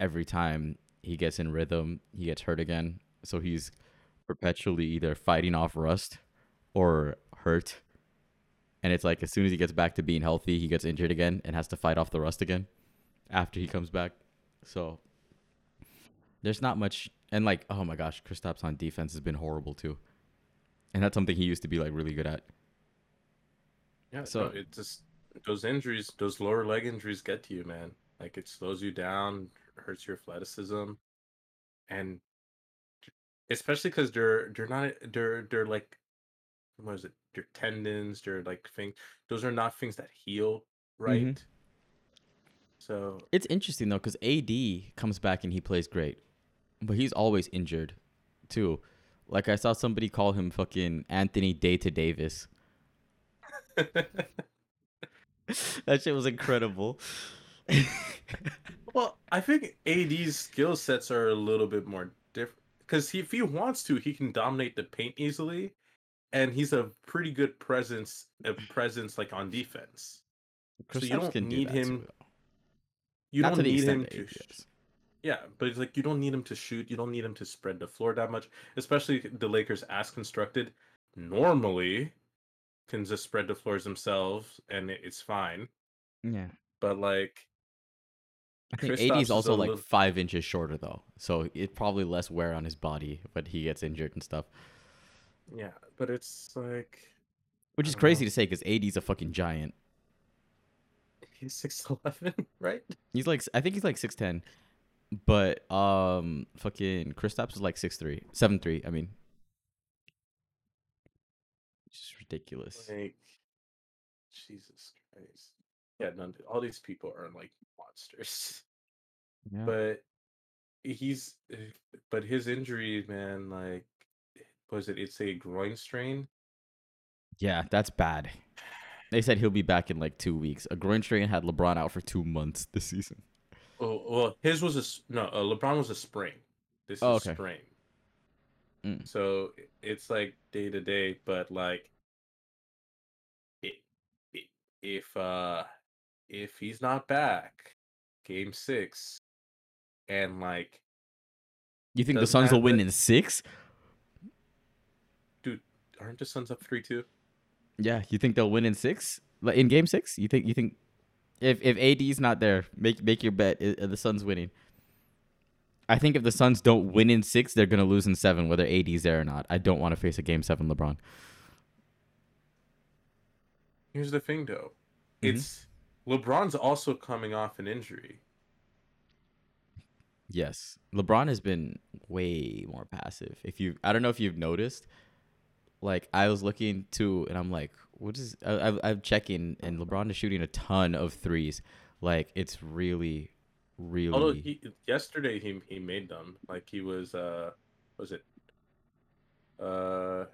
every time he gets in rhythm, he gets hurt again. So he's perpetually either fighting off rust or hurt. And it's like as soon as he gets back to being healthy, he gets injured again and has to fight off the rust again after he comes back. So there's not much and like oh my gosh, Kristaps on defense has been horrible too. And that's something he used to be like really good at. Yeah, So- so it just those injuries, those lower leg injuries, get to you, man. Like it slows you down, hurts your athleticism, and especially because they're they're not they're they're like what is it? Their tendons, their like thing. Those are not things that heal, mm-hmm. right? So It's interesting though cuz AD comes back and he plays great. But he's always injured too. Like I saw somebody call him fucking Anthony Day to Davis. that shit was incredible. well, I think AD's skill sets are a little bit more different because if he wants to, he can dominate the paint easily, and he's a pretty good presence, a presence like on defense. So you Kristaps don't can do need that too, him- You Not don't to the need him to. Sh- is. Yeah, but it's like you don't need him to shoot. You don't need him to spread the floor that much, especially the Lakers as constructed. Normally, can just spread the floors themselves, and it's fine. Yeah. But like, I think AD is is also like little- five inches shorter though, so it probably less wear on his body, but he gets injured and stuff. yeah, but it's like Which is crazy know. to say because AD's a fucking giant. he's six eleven, right? He's like I think he's like six ten, but um, fucking Kristaps is like six three, seven three. I mean, it's just ridiculous. Like, Jesus Christ. Yeah, none. All these people are like monsters. Yeah. But he's, but his injury, man, like, was it? It's a groin strain. yeah, that's bad. They said he'll be back in like two weeks. A groin strain had LeBron out for two months this season. Oh, well, his was a no. Uh, LeBron was a spring. This Oh, is okay. sprain. Mm. So it's like day to day, but like, it, it, if uh, if he's not back, game six, and like, You think the Suns will win in six? dude, aren't the Suns up three two? Yeah, you think they'll win in six? Like in game six? You think you think if if AD's not there, make make your bet the Suns winning. I think if the Suns don't win in six, they're gonna lose in seven, whether AD's there or not. I don't want to face a game seven LeBron. Here's the thing, though. Mhm. It's LeBron's also coming off an injury. Yes, LeBron has been way more passive. If you, I don't know if you've noticed, like I was looking to, and I'm like, what is? I, I, I'm checking, and LeBron is shooting a ton of threes. Like it's really, really. Although he yesterday he he made them. Like he was uh, what was it? Uh,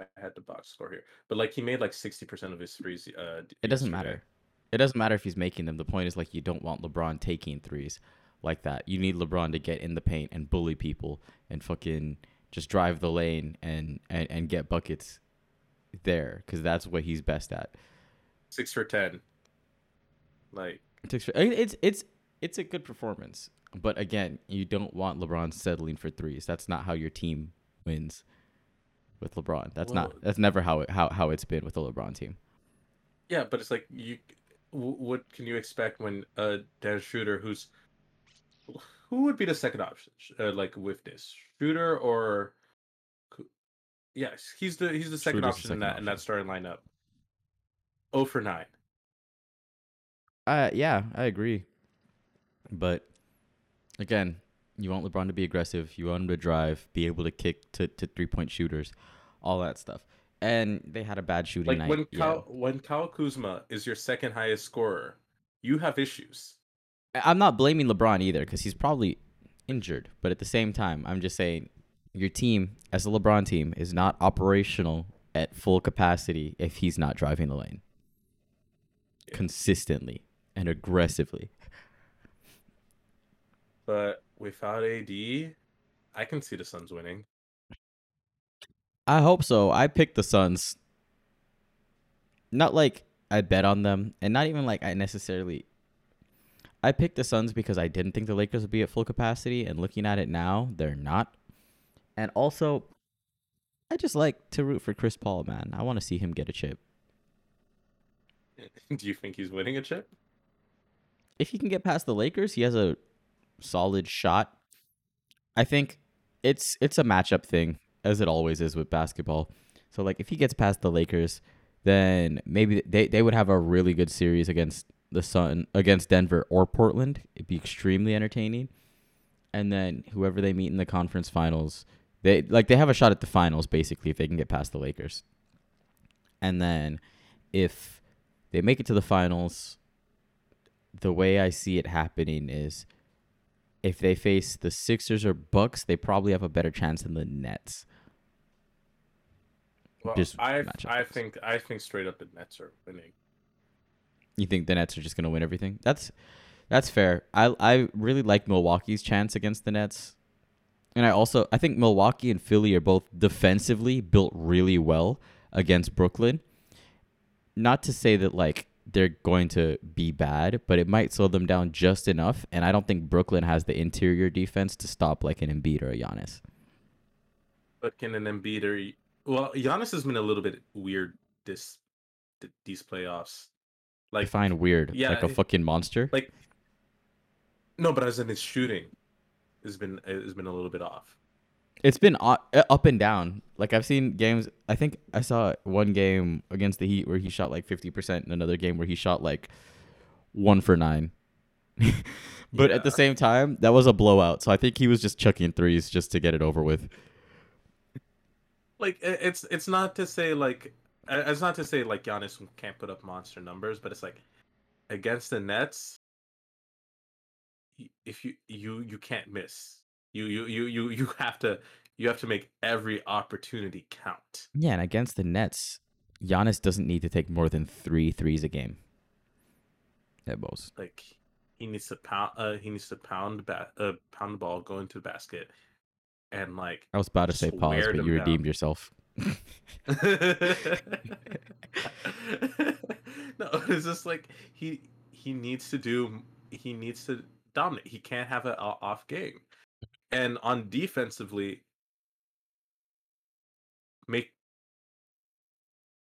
I had the box score here, but like he made like sixty percent of his threes. Uh, it doesn't yesterday. matter. It doesn't matter if he's making them. The point is like you don't want LeBron taking threes like that. You need LeBron to get in the paint and bully people and fucking just drive the lane and and, and get buckets there because that's what he's best at. Six for ten. Like It takes- It's it's it's a good performance, but again, you don't want LeBron settling for threes. That's not how your team wins with LeBron. That's Well- not. That's never how it how how it's been with the LeBron team. yeah, but it's like you. What can you expect when uh Dennis Schroeder, who's who would be the second option? Uh, like with this shooter or yes, he's the he's the second Schroeder's the option in second that in that starting lineup. Oh for nine. Uh, yeah, I agree. But again, you want LeBron to be aggressive. You want him to drive, be able to kick to, to three point shooters, all that stuff. And they had a bad shooting Like night. when yeah. Kyle when Kyle Kuzma is your second highest scorer, you have issues. I'm not blaming LeBron either because he's probably injured. But at the same time, I'm just saying your team, as a LeBron team, is not operational at full capacity if he's not driving the lane Yeah. consistently and aggressively. But without AD, I can see the Suns winning. I hope so. I picked the Suns. Not like I bet on them, and not even like I necessarily. I picked the Suns because I didn't think the Lakers would be at full capacity, and looking at it now, they're not. And also, I just like to root for Chris Paul, man. I want to see him get a chip. Do you think he's winning a chip? If he can get past the Lakers, he has a solid shot. I think it's it's a matchup thing, as it always is with basketball. So like if he gets past the Lakers, then maybe they, they would have a really good series against the Sun against Denver or Portland. It'd be extremely entertaining. And then whoever they meet in the conference finals, they like they have a shot at the finals basically if they can get past the Lakers. And then if they make it to the finals, the way I see it happening is if they face the Sixers or Bucks, they probably have a better chance than the Nets. Well, I I think I think straight up the Nets are winning. You think the Nets are just gonna win everything? That's that's fair. I I really like Milwaukee's chance against the Nets. And I also I think Milwaukee and Philly are both defensively built really well against Brooklyn. Not to say that like they're going to be bad, but it might slow them down just enough. And I don't think Brooklyn has the interior defense to stop like an Embiid or a Giannis. But can an Embiid or well, Giannis has been a little bit weird this th- these playoffs. I Like find weird, yeah, like a it- fucking monster. like no, but as in his shooting has been has been a little bit off. It's been uh, up and down. Like I've seen games. I think I saw one game against the Heat where he shot like fifty percent, and another game where he shot like one for nine. but at the same time, that was a blowout. So I think he was just chucking threes just to get it over with. Like it's it's not to say like it's not to say like Giannis can't put up monster numbers, but it's like against the Nets, if you you you can't miss. You you you you you have to you have to make every opportunity count. Yeah, and against the Nets, Giannis doesn't need to take more than three threes a game. At most. Like he needs to pound uh he needs to pound ba- uh pound the ball, go into the basket, and like I was about to say pause, but you down. redeemed yourself. no, it's just like he he needs to do he needs to dominate. He can't have an off game. And on defensively, make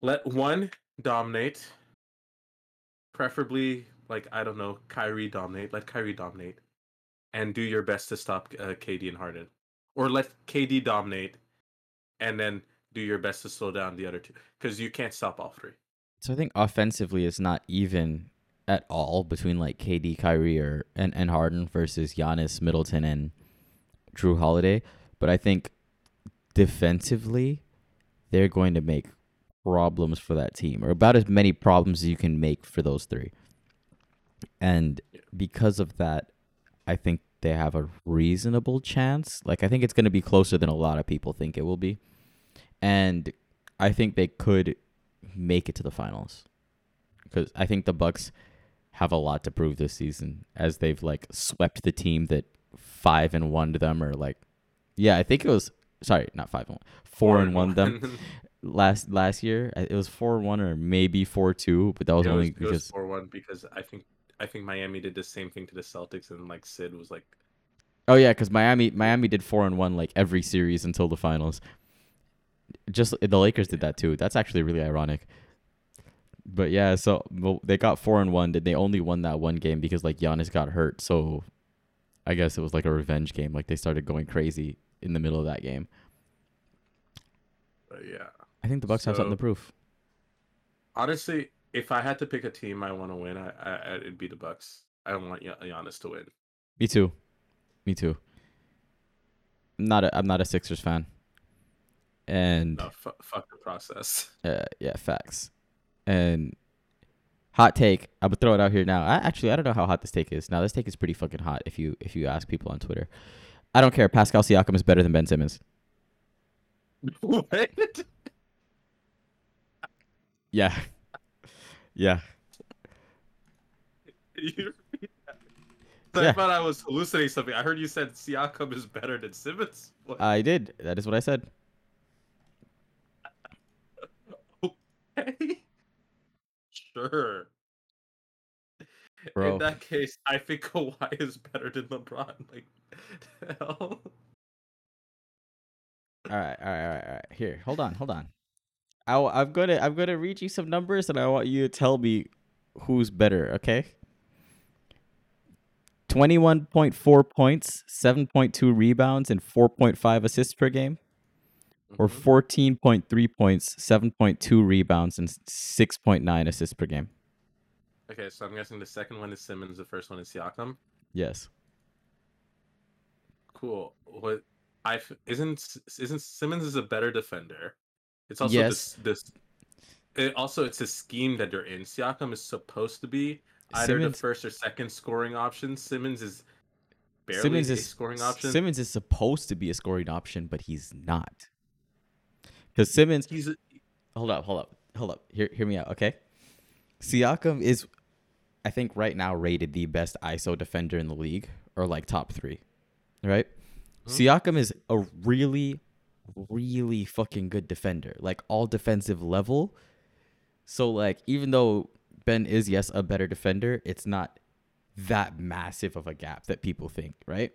let one dominate, preferably like I don't know, Kyrie dominate. Let Kyrie dominate, and do your best to stop uh, KD and Harden, or let KD dominate, and then do your best to slow down the other two because you can't stop all three. So I think offensively it's not even at all between like KD, Kyrie, or and, and Harden versus Giannis, Middleton, and Jrue Holiday, but I think defensively, they're going to make problems for that team, or about as many problems as you can make for those three. And because of that, I think they have a reasonable chance. Like I think it's going to be closer than a lot of people think it will be. And I think they could make it to the finals. Cuz I think the Bucks have a lot to prove this season as they've like swept the team that 5 and 1 to them or like yeah, I think it was sorry, not 5 and 1. 4 and 1 them last last year. It was 4 1 or maybe 4 2, but that was Yeah, only it was because four one because I think I think Miami did the same thing to the Celtics and like Sid was like Oh yeah, because Miami Miami did four and one like every series until the finals. Just the Lakers did that too. That's actually really ironic. But yeah, so well, they got four and one. Did they only won that one game because like Giannis got hurt? So I guess it was like a revenge game. Like they started going crazy in the middle of that game. uh, yeah. I think the Bucks have something to prove. Honestly, if I had to pick a team I want to win, I, I it'd be the Bucks. I don't want Gian- Giannis to win. Me too. Me too. I'm not a I'm not a Sixers fan. And No, fu- fuck the process. Uh, yeah, facts. And hot take, I would throw it out here now. I actually I don't know how hot this take is. Now this take is pretty fucking hot if you if you ask people on Twitter. I don't care. Pascal Siakam is better than Ben Simmons. what? Yeah. Yeah. You repeat that? I Yeah. thought I was hallucinating something. I heard you said Siakam is better than Simmons. What? I did. That is what I said. okay. Sure. Bro. In that case, I think Kawhi is better than LeBron. Like, hell. All right, all right, all right, all right. Here, hold on, hold on. I'm gonna I'm gonna read you some numbers and I want you to tell me who's better. Okay. Twenty-one point four points, seven point two rebounds, and four point five assists per game, or Mhm. fourteen point three points, seven point two rebounds, and six point nine assists per game. Okay, so I'm guessing the second one is Simmons, the first one is Siakam. Yes. Cool. What I isn't isn't Simmons is a better defender. It's also Yes. this this. It also, it's a scheme that you're in. Siakam is supposed to be either Simmons- the first or second scoring option. Simmons is barely Simmons a is scoring option. Simmons is supposed to be a scoring option, but he's not. Because Simmons, He's a, hold up, hold up, hold up. Hear, hear me out, okay? Siakam is, I think, right now rated the best ISO defender in the league, or like top three, right? Mhm. Siakam is a really, really fucking good defender, like all defensive level. So, like, even though Ben is, yes, a better defender, it's not that massive of a gap that people think, right?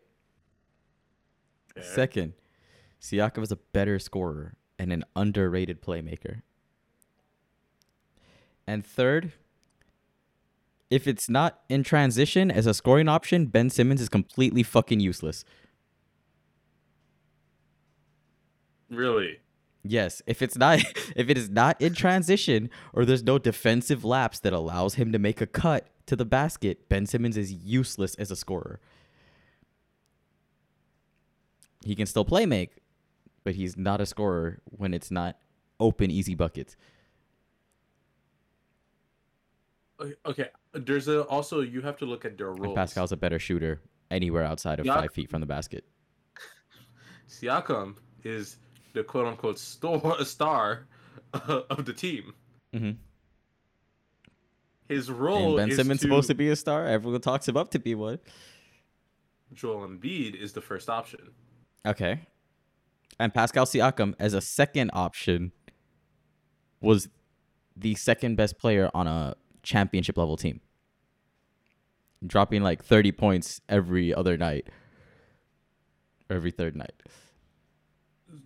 fair. Second, Siakam is a better scorer and an underrated playmaker. And third, if it's not in transition as a scoring option, Ben Simmons is completely fucking useless. really. Yes, if it's not if it is not in transition or there's no defensive lapse that allows him to make a cut to the basket, Ben Simmons is useless as a scorer. He can still play make, but he's not a scorer when it's not open easy buckets. Okay, there's a also you have to look at their And roles. Pascal's a better shooter anywhere outside of Yeah. five feet from the basket. Siakam is the quote unquote star of the team. Mhm. His role And Ben is Simmons to, supposed to be a star. Everyone talks him up to be one. Joel Embiid is the first option. Okay. And Pascal Siakam as a second option was the second best player on a championship level team. Dropping like 30 points every other night. Every third night.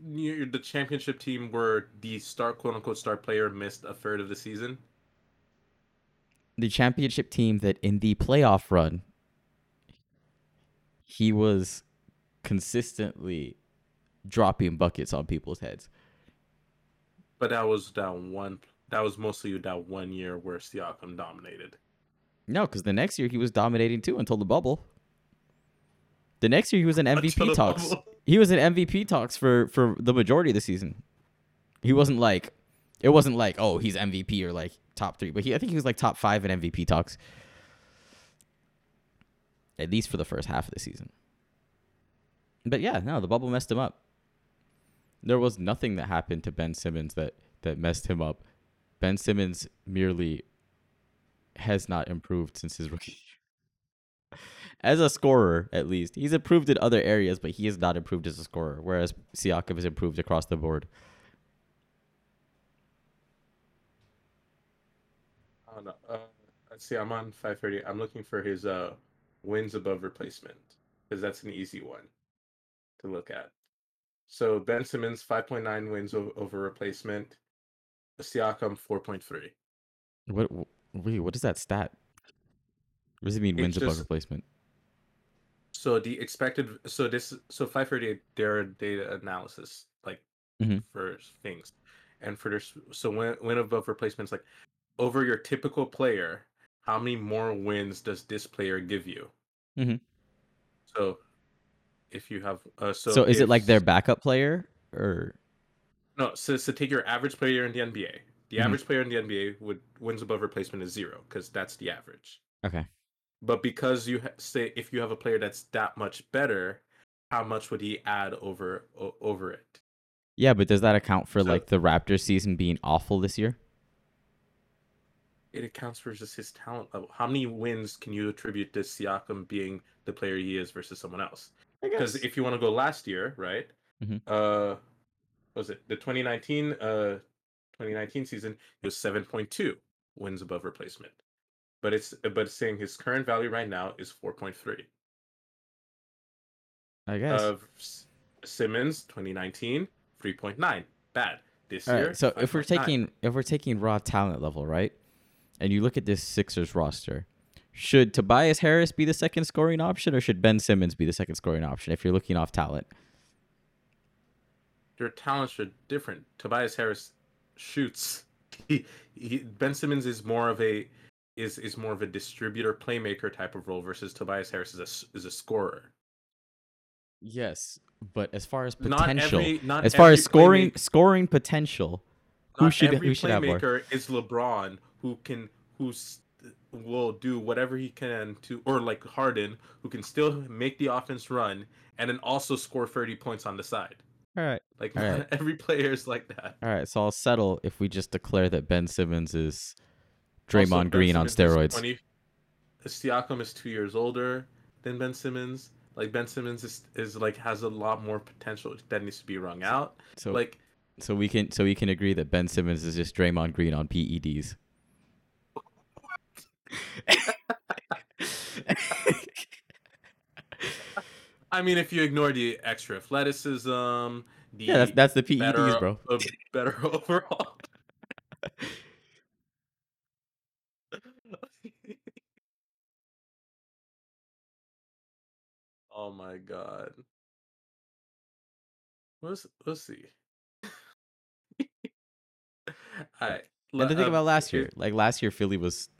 You're the championship team where the star quote unquote star player missed a third of the season. The championship team that in the playoff run he was consistently dropping buckets on people's heads. But that was that one that was mostly that one year where Siakam dominated. No, because the next year he was dominating too until the bubble. The next year he was in MVP talks. bubble. he was in MVP talks for for the majority of the season. He wasn't like it wasn't like oh he's MVP or like top three, but he I think he was like top five in MVP talks. At least for the first half of the season. But yeah, no, the bubble messed him up. There was nothing that happened to Ben Simmons that that messed him up. Ben Simmons merely has not improved since his rookie. As a scorer, at least, he's improved in other areas, but he has not improved as a scorer. Whereas Siakam has improved across the board. I don't know. Uh, let's see. I'm on 530. I'm looking for his uh wins above replacement because that's an easy one to look at. So Ben Simmons 5.9 wins over replacement. Siakam 4.3. What? Wait, what is that stat? What does it mean? It's Wins above replacement. So the expected so this so 538 their data analysis like Mhm. for things. And for this so win win above replacements like over your typical player, how many more wins does this player give you? Mhm. So if you have uh so So, is it like their backup player or? no so, so take your average player in the NBA. The Mhm. average player in the NBA would wins above replacement is zero because that's the average. Okay. But because you ha- say if you have a player that's that much better, how much would he add over o- over it? Yeah, but does that account for So- like the Raptors season being awful this year? It accounts for just his talent level. How many wins can you attribute to Siakam being the player he is versus someone else? I Because if you want to go last year, right? Mhm. Uh, what was it the 2019 uh 2019 season? He was 7.2 wins above replacement, but it's but it's saying his current value right now is 4.3. I guess. Of S- Simmons 2019 3.9 bad this All year. right. So if we're 5.9. taking if we're taking raw talent level, right? And you look at this Sixers roster, should Tobias Harris be the second scoring option or should Ben Simmons be the second scoring option if you're looking off talent? their talents are different. Tobias Harris shoots. He, he Ben Simmons is more of a is is more of a distributor playmaker type of role versus Tobias Harris is a is a scorer. Yes, but as far as potential, every not as far as scoring playmak- scoring potential, who should every who should have more? playmaker is LeBron who can who's will do whatever he can to or like Harden who can still make the offense run and then also score 30 points on the side. All right. Like All right. every player is like that. All right, so I'll settle if we just declare that Ben Simmons is Also, Draymond Ben Green on Simmons is steroids. 20 uh, Siakam is two years older than Ben Simmons. Like Ben Simmons is, is like has a lot more potential that needs to be wrung out. So like so we can so we can agree that Ben Simmons is just Draymond Green on PEDs. I mean, if you ignore the extra athleticism, the yeah, that's that's the PEDs, better, bro. uh, better overall. oh my god. Let's let's see. All right. And the thing um, about last year, like last year, Philly was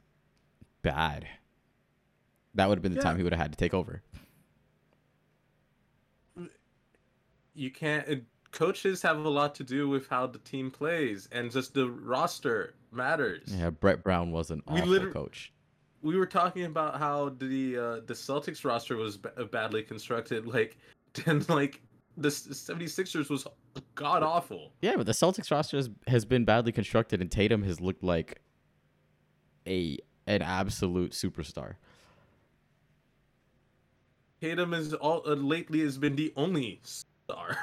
bad. That would have been the time he would have had to take over. you can't. uh, Coaches have a lot to do with how the team plays, and just the roster matters. Yeah, Brett Brown was an We awful liter- coach. we were talking about how the uh, the Celtics roster was b- badly constructed, like then like the s- 76ers was god awful. Yeah, but the Celtics roster has, has been badly constructed, and Tatum has looked like a an absolute superstar. Tatum is all uh, lately has been the only star.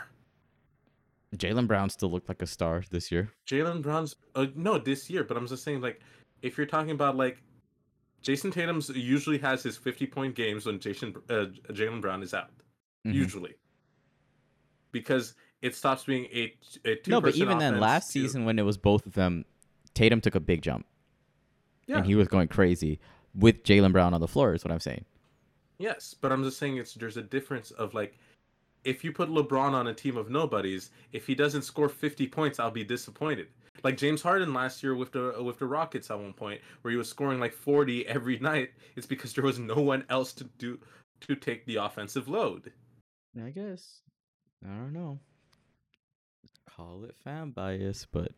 Jaylen Brown still looked like a star this year. Jaylen Brown's uh, no this year, but I'm just saying like if you're talking about like Jayson Tatum's usually has his 50 point games when Jason uh, Jaylen Brown is out Mhm. usually because it stops being a, a two No, but even then, last season when it was both of them, Tatum took a big jump, yeah and he was going crazy with Jaylen Brown on the floor. Is what I'm saying. Yes, but I'm just saying it's there's a difference of like if you put LeBron on a team of nobodies, if he doesn't score 50 points, I'll be disappointed. Like James Harden last year with the with the Rockets at one point where he was scoring like 40 every night, it's because there was no one else to do to take the offensive load. I guess. I don't know. Call it fan bias, but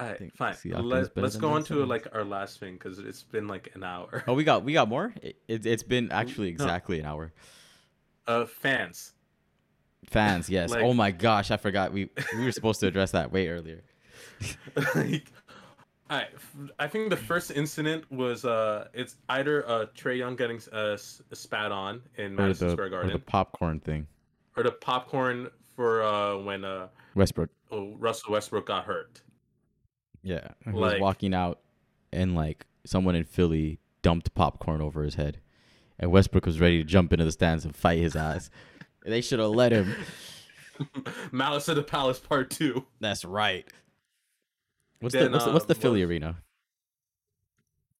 All right, fine. Let, than go on to like our last thing because it's been like an hour. oh, we got we got more. It, it, it's been actually No. exactly an hour. Uh, fans. Fans, yes. oh my gosh, I forgot we we were supposed to address that way earlier. like, I I think the first incident was uh it's either uh Trae Young getting uh spat on in Or Madison the, Square or Garden the popcorn thing. or the popcorn for uh when uh Westbrook. oh, Russell Westbrook got hurt. Yeah, he was Like- walking out, and like someone in Philly dumped popcorn over his head, and Westbrook was ready to jump into the stands and fight his ass. they should have let him. Malice of the Palace Part Two. That's right. What's Then, the what's, the, what's the Philly was- arena?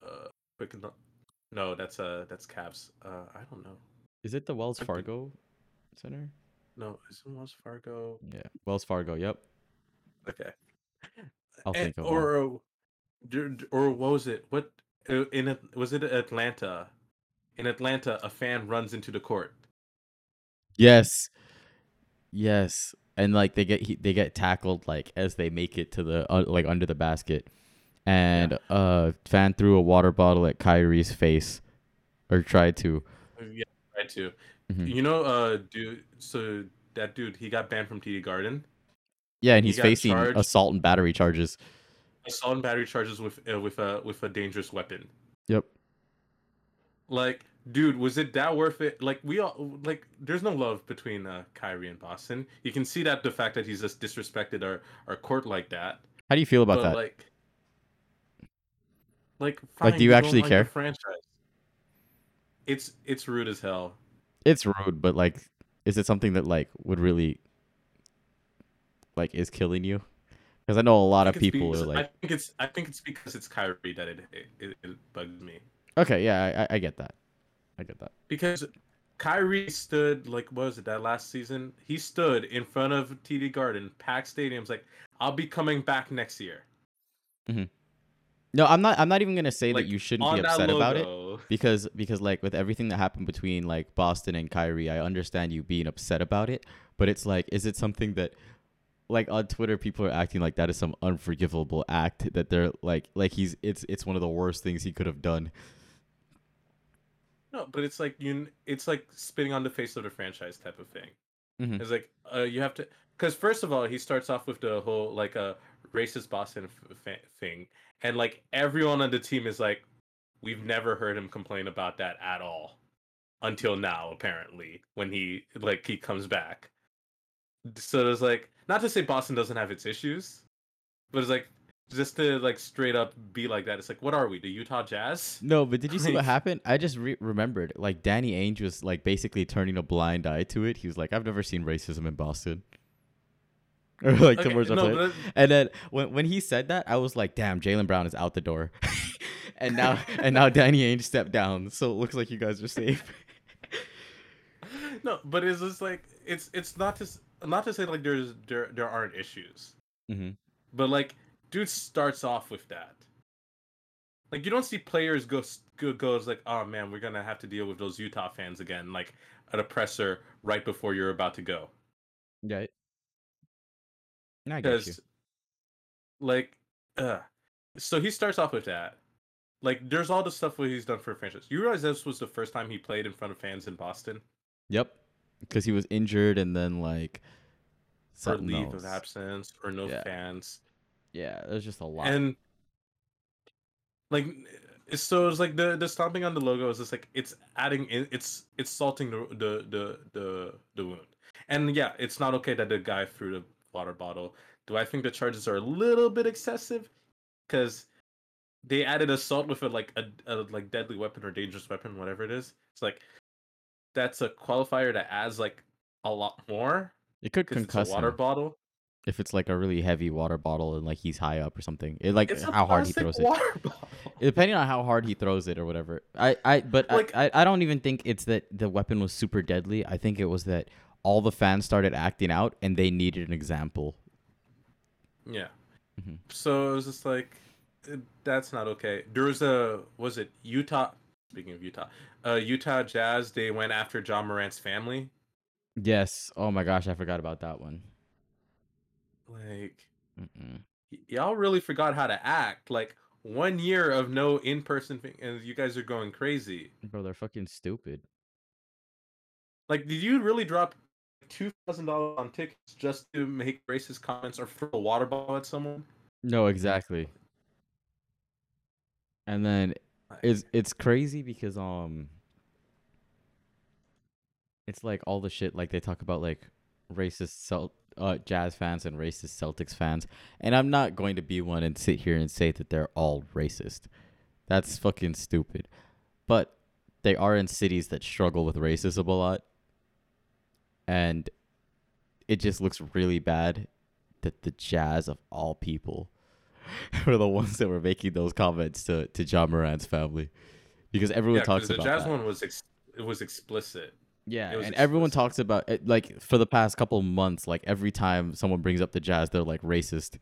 Uh, quick no, no, that's uh that's Cavs. Uh, I don't know. Is it the Wells I Fargo Center? No, is it Wells Fargo? Yeah, Wells Fargo. Yep. Okay. I'll think of or uh, d- or what was it? What uh, in it was it Atlanta? In Atlanta, a fan runs into the court. Yes. Yes. And like they get he, they get tackled like as they make it to the uh, like under the basket, and uh fan threw a water bottle at Kyrie's face, or tried to. Yeah, right too. Mhm. You know, uh, dude. So that dude, he got banned from TD Garden. Yeah, and he's he's facing charged. assault and battery charges. Assault and battery charges with uh, with a with a dangerous weapon. Yep. Like, dude, was it that worth it? Like, we all like, there's no love between uh, Kyrie and Boston. You can see that the fact that he's just disrespected our our court like that. How do you feel about but that? like, like, Like, do you don't actually like care? Franchise. It's it's rude as hell. it's rude, but like, is it something that like would really like is killing you? Because I know a lot of people because- are like, I think it's I think it's because it's Kyrie that it it, it, bugs me. okay, yeah, I, I get that, I get that. because Kyrie stood like what was it that last season? He stood in front of TD Garden, packed stadiums, like I'll be coming back next year. Mm-hmm. No, I'm not. I'm not even gonna say Like, that you shouldn't be upset about it. because because like with everything that happened between like Boston and Kyrie, I understand you being upset about it, but it's like is it something that like on Twitter people are acting like that is some unforgivable act that they're like like he's it's it's one of the worst things he could have done. No, but it's like you. It's like spitting on the face of the franchise type of thing. Mhm. It's like uh, you have to, because first of all, he starts off with the whole like a racist Boston f- thing, and like everyone on the team is like, we've never heard him complain about that at all, until now apparently when he like he comes back. So it's like not to say Boston doesn't have its issues, but it's like just to like straight up be like that. It's like what are we, the Utah Jazz? No, but did you see what happened? I just re- remembered like Danny Ainge was like basically turning a blind eye to it. He was like, I've never seen racism in Boston. Or like Okay, towards the no, but And then when when he said that, I was like, "Damn, Jaylen Brown is out the door." and now and now Danny Ainge stepped down, so it looks like you guys are safe. no, but it's just like it's it's not to s- not to say like there's there there aren't issues, mm-hmm. but like dude starts off with that. Like you don't see players go go goes like, oh man, we're gonna have to deal with those Utah fans again, like an oppressor right before you're about to go. Yeah. I get you. Like, uh, so he starts off with that. Like, there's all the stuff what he's done for franchise. You realize this was the first time he played in front of fans in Boston Yep. Because he was injured, and then like for leave else. of absence or no Yeah. fans. Yeah, there's just a lot. and like so it's like the the stomping on the logo is just like it's adding in it's it's salting the the the the, the wound and yeah it's not okay that the guy threw the water bottle do i think the charges are a little bit excessive because they added assault with a like a, a like deadly weapon or dangerous weapon whatever it is it's like that's a qualifier that adds like a lot more it could concuss a water him bottle if it's like a really heavy water bottle and like he's high up or something. It like it's how hard he throws it. depending on how hard he throws it or whatever. I, I but Like- I, I don't even think it's that the weapon was super deadly. I think it was that all the fans started acting out and they needed an example. Yeah. Mhm. So it was just like, uh, that's not okay. There was a was it Utah? Speaking of Utah, uh, Utah Jazz. They went after Ja Morant's family Yes. Oh my gosh, I forgot about that one. Like Mm-mm. y- y'all really forgot how to act. Like one year of no in-person thing, and you guys are going crazy. Bro, they're fucking stupid. Like, did you really drop two thousand dollars on tickets just to make racist comments or throw a water bottle at someone? No, exactly. And then it's it's crazy because um it's like all the shit like they talk about like racist Celt- uh, jazz fans and racist Celtics fans, and I'm not going to be one and sit here and say that they're all racist. That's fucking stupid. But they are in cities that struggle with racism a lot, and it just looks really bad that the Jazz of all people were the ones that were making those comments to to Ja Morant's family, because everyone Yeah, talks the about jazz that. one was ex- it was explicit. Yeah, and everyone talks about it like for the past couple of months. Like every time someone brings up the Jazz, they're like racist.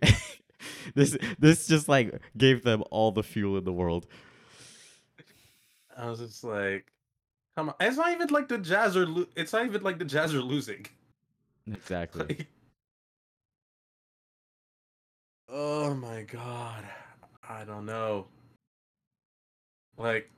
this this just like gave them all the fuel in the world. I was just like, come on. It's not even like the Jazz are. Lo- it's not even like the Jazz are losing. Exactly. Like, oh my god, I don't know. Like,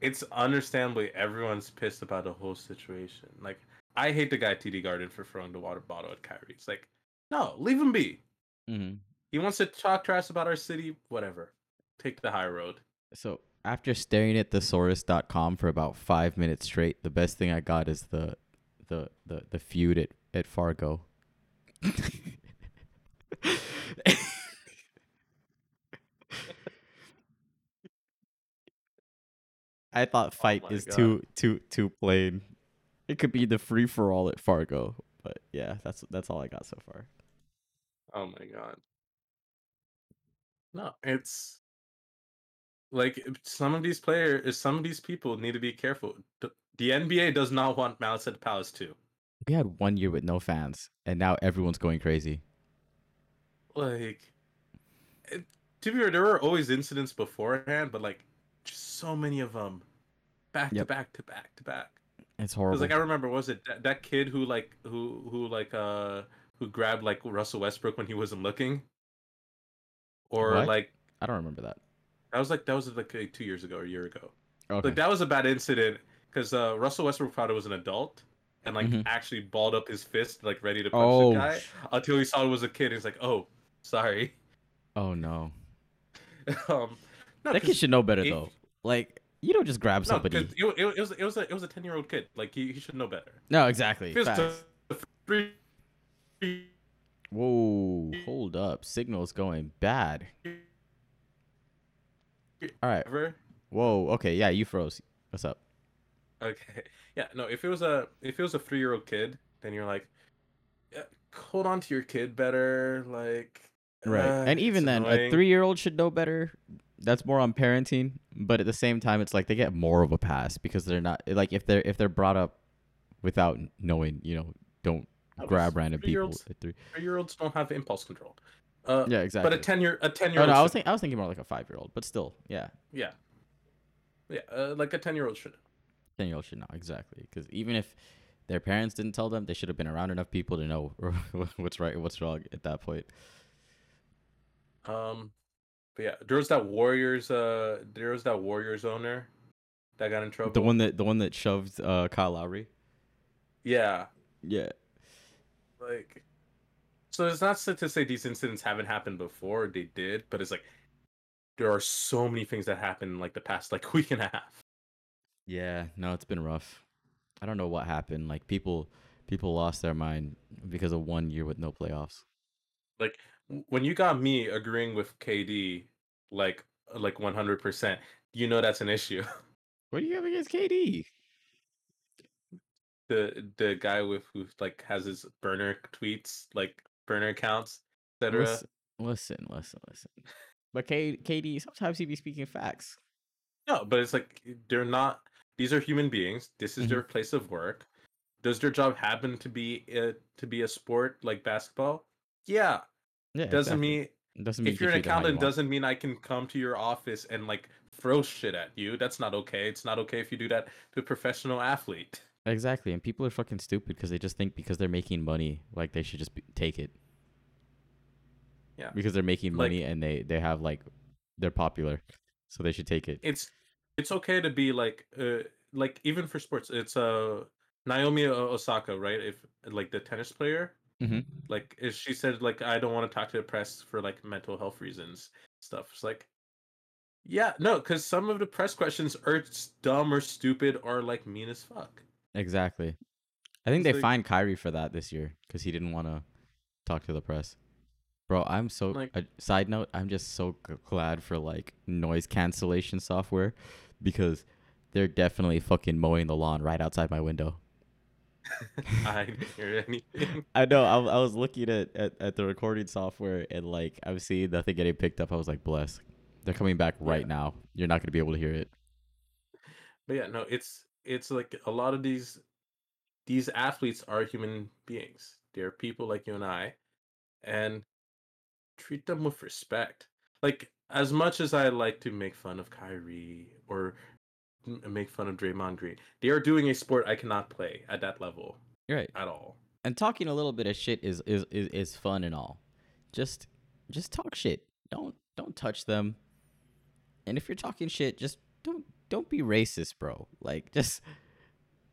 it's understandably everyone's pissed about the whole situation. Like, I hate the guy TD Garden for throwing the water bottle at Kyrie. It's like, no, leave him be. hmm He wants to talk trash about our city. Whatever. Take the high road. So after staring at thesaurus.com for about five minutes straight, the best thing I got is the the the, the feud at, at Fargo. I thought oh fight Oh is God. too too too plain. It could be the free for all at Fargo, but yeah, that's that's all I got so far. Oh my god. No, it's like some of these players, some of these people need to be careful. The, the NBA does not want Malice at the Palace too. We had one year with no fans, and now everyone's going crazy. Like, it, to be fair, there were always incidents beforehand, but like, just so many of them, back to back to back to back. It's Because horrible. like I remember, what was it that, that kid who like who who like uh who grabbed like Russell Westbrook when he wasn't looking, or What? like I don't remember that. that was like that was like two years ago or a year ago. Okay. Like that was a bad incident because uh, Russell Westbrook thought it was an adult and like Mhm. actually balled up his fist like ready to punch Oh, the guy until he saw it was a kid. He's like, "Oh, sorry." oh no. um, no, that kid should know better if- though. Like you don't just grab somebody. no, it, it, it was it was a it was a ten year old kid. Like he, he should know better. No, exactly. If it was Facts. a three- Whoa, hold up. Signal's going bad. All right. Whoa. Okay. Yeah, you froze. What's up? Okay. Yeah. No. If it was a if it was a three year old kid, then you're like, yeah, hold on to your kid better. Like. Right. uh, and even then, a three-year-old should know better. That's more on parenting, but at the same time, it's like they get more of a pass because they're not like if they're if they're brought up without knowing, you know, don't grab random people. three. year olds don't have impulse control. Uh, Yeah, exactly. But a ten year a ten year Oh old. no, I was thinking I was thinking more like a five-year-old, but still, yeah, yeah, yeah, uh, like a ten year old should. ten-year-old should know exactly because even if their parents didn't tell them, they should have been around enough people to know what's right and what's wrong at that point. Um, but yeah, there was that Warriors. Uh, there was that Warriors owner that got in trouble. The one that the one that shoved uh, Kyle Lowry. Yeah, Yeah. like. So it's not to say these incidents haven't happened before. They did, but it's like there are so many things that happened in like the past like week and a half. Yeah, no, it's been rough. I don't know what happened. Like people people lost their mind because of one year with no playoffs. Like when you got me agreeing with KD, like like one hundred percent, you know that's an issue. What do you have against KD? the the guy with who like has his burner tweets, like burner accounts, etc. Listen, listen, listen, listen. But K- KD sometimes he be speaking facts. No, but it's like they're not. These are human beings. This is Mhm. their place of work. Does their job happen to be uh, to be a sport like basketball? Yeah. Yeah, Doesn't exactly. mean doesn't mean if you you're an can treat them how you accountant, want. doesn't mean I can come to your office and like throw shit at you. That's not okay. It's not okay if you do that to a professional athlete. Exactly, and people are fucking stupid because they just think because they're making money, like they should just be, take it. Yeah. Because they're making Like- money and they they have like they're popular, so they should take it. It's it's okay to be like uh like even for sports. It's uh Naomi Osaka, right? If like the tennis player, hmm like if she said like I don't want to talk to the press for like mental health reasons stuff. It's like yeah, no, because some of the press questions are dumb or stupid or like mean as fuck. Exactly. I think It's they like- fined Kyrie for that this year because he didn't want to talk to the press. Bro, I'm so. Like- uh, side note, I'm just so glad for like noise cancellation software because they're definitely fucking mowing the lawn right outside my window. I didn't hear anything. I know. I, I was looking at, at, at the recording software and like I'm seeing nothing getting picked up. I was like, bless. They're coming back right Yeah. now. You're not gonna be able to hear it. But yeah, no, it's it's like a lot of these these athletes are human beings. They're people like you and I, and treat them with respect. Like as much as I like to make fun of Kyrie or make fun of Draymond Green, they are doing a sport I cannot play at that level right. at all. and talking a little bit of shit is is is, is fun and all. Just just talk shit. Don't don't touch them. And if you're talking shit, just don't don't be racist, bro. Like just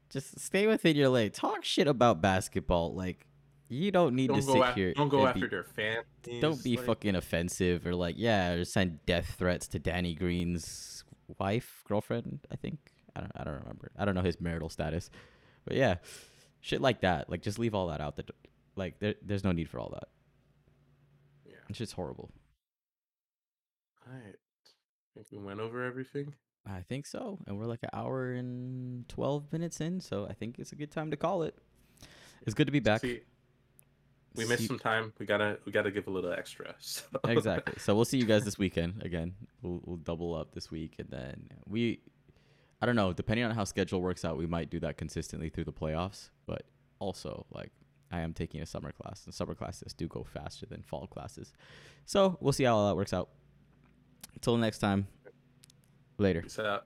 just stay within your lane. Talk shit about basketball. Like you don't need Don't to sit after, here. don't go after be, their fans. Don't be like- fucking offensive or like yeah, or send death threats to Danny Green's wife, girlfriend. I think I don't I don't remember. I don't know his marital status, but yeah, shit like that. Like just leave all that out. That like there there's no need for all that. Yeah. It's just horrible. Alright. think we went over everything. I think so, and we're like an hour and twelve minutes in, so I think it's a good time to call it. It's good to be back. See, we missed some time. We gotta we gotta give a little extra. So. exactly. So we'll see you guys this weekend again. We'll we'll double up this week, and then we, I don't know, depending on how schedule works out, we might do that consistently through the playoffs. But also, like, I am taking a summer class, and summer classes do go faster than fall classes. So we'll see how all that works out. Until next time, later. Peace out.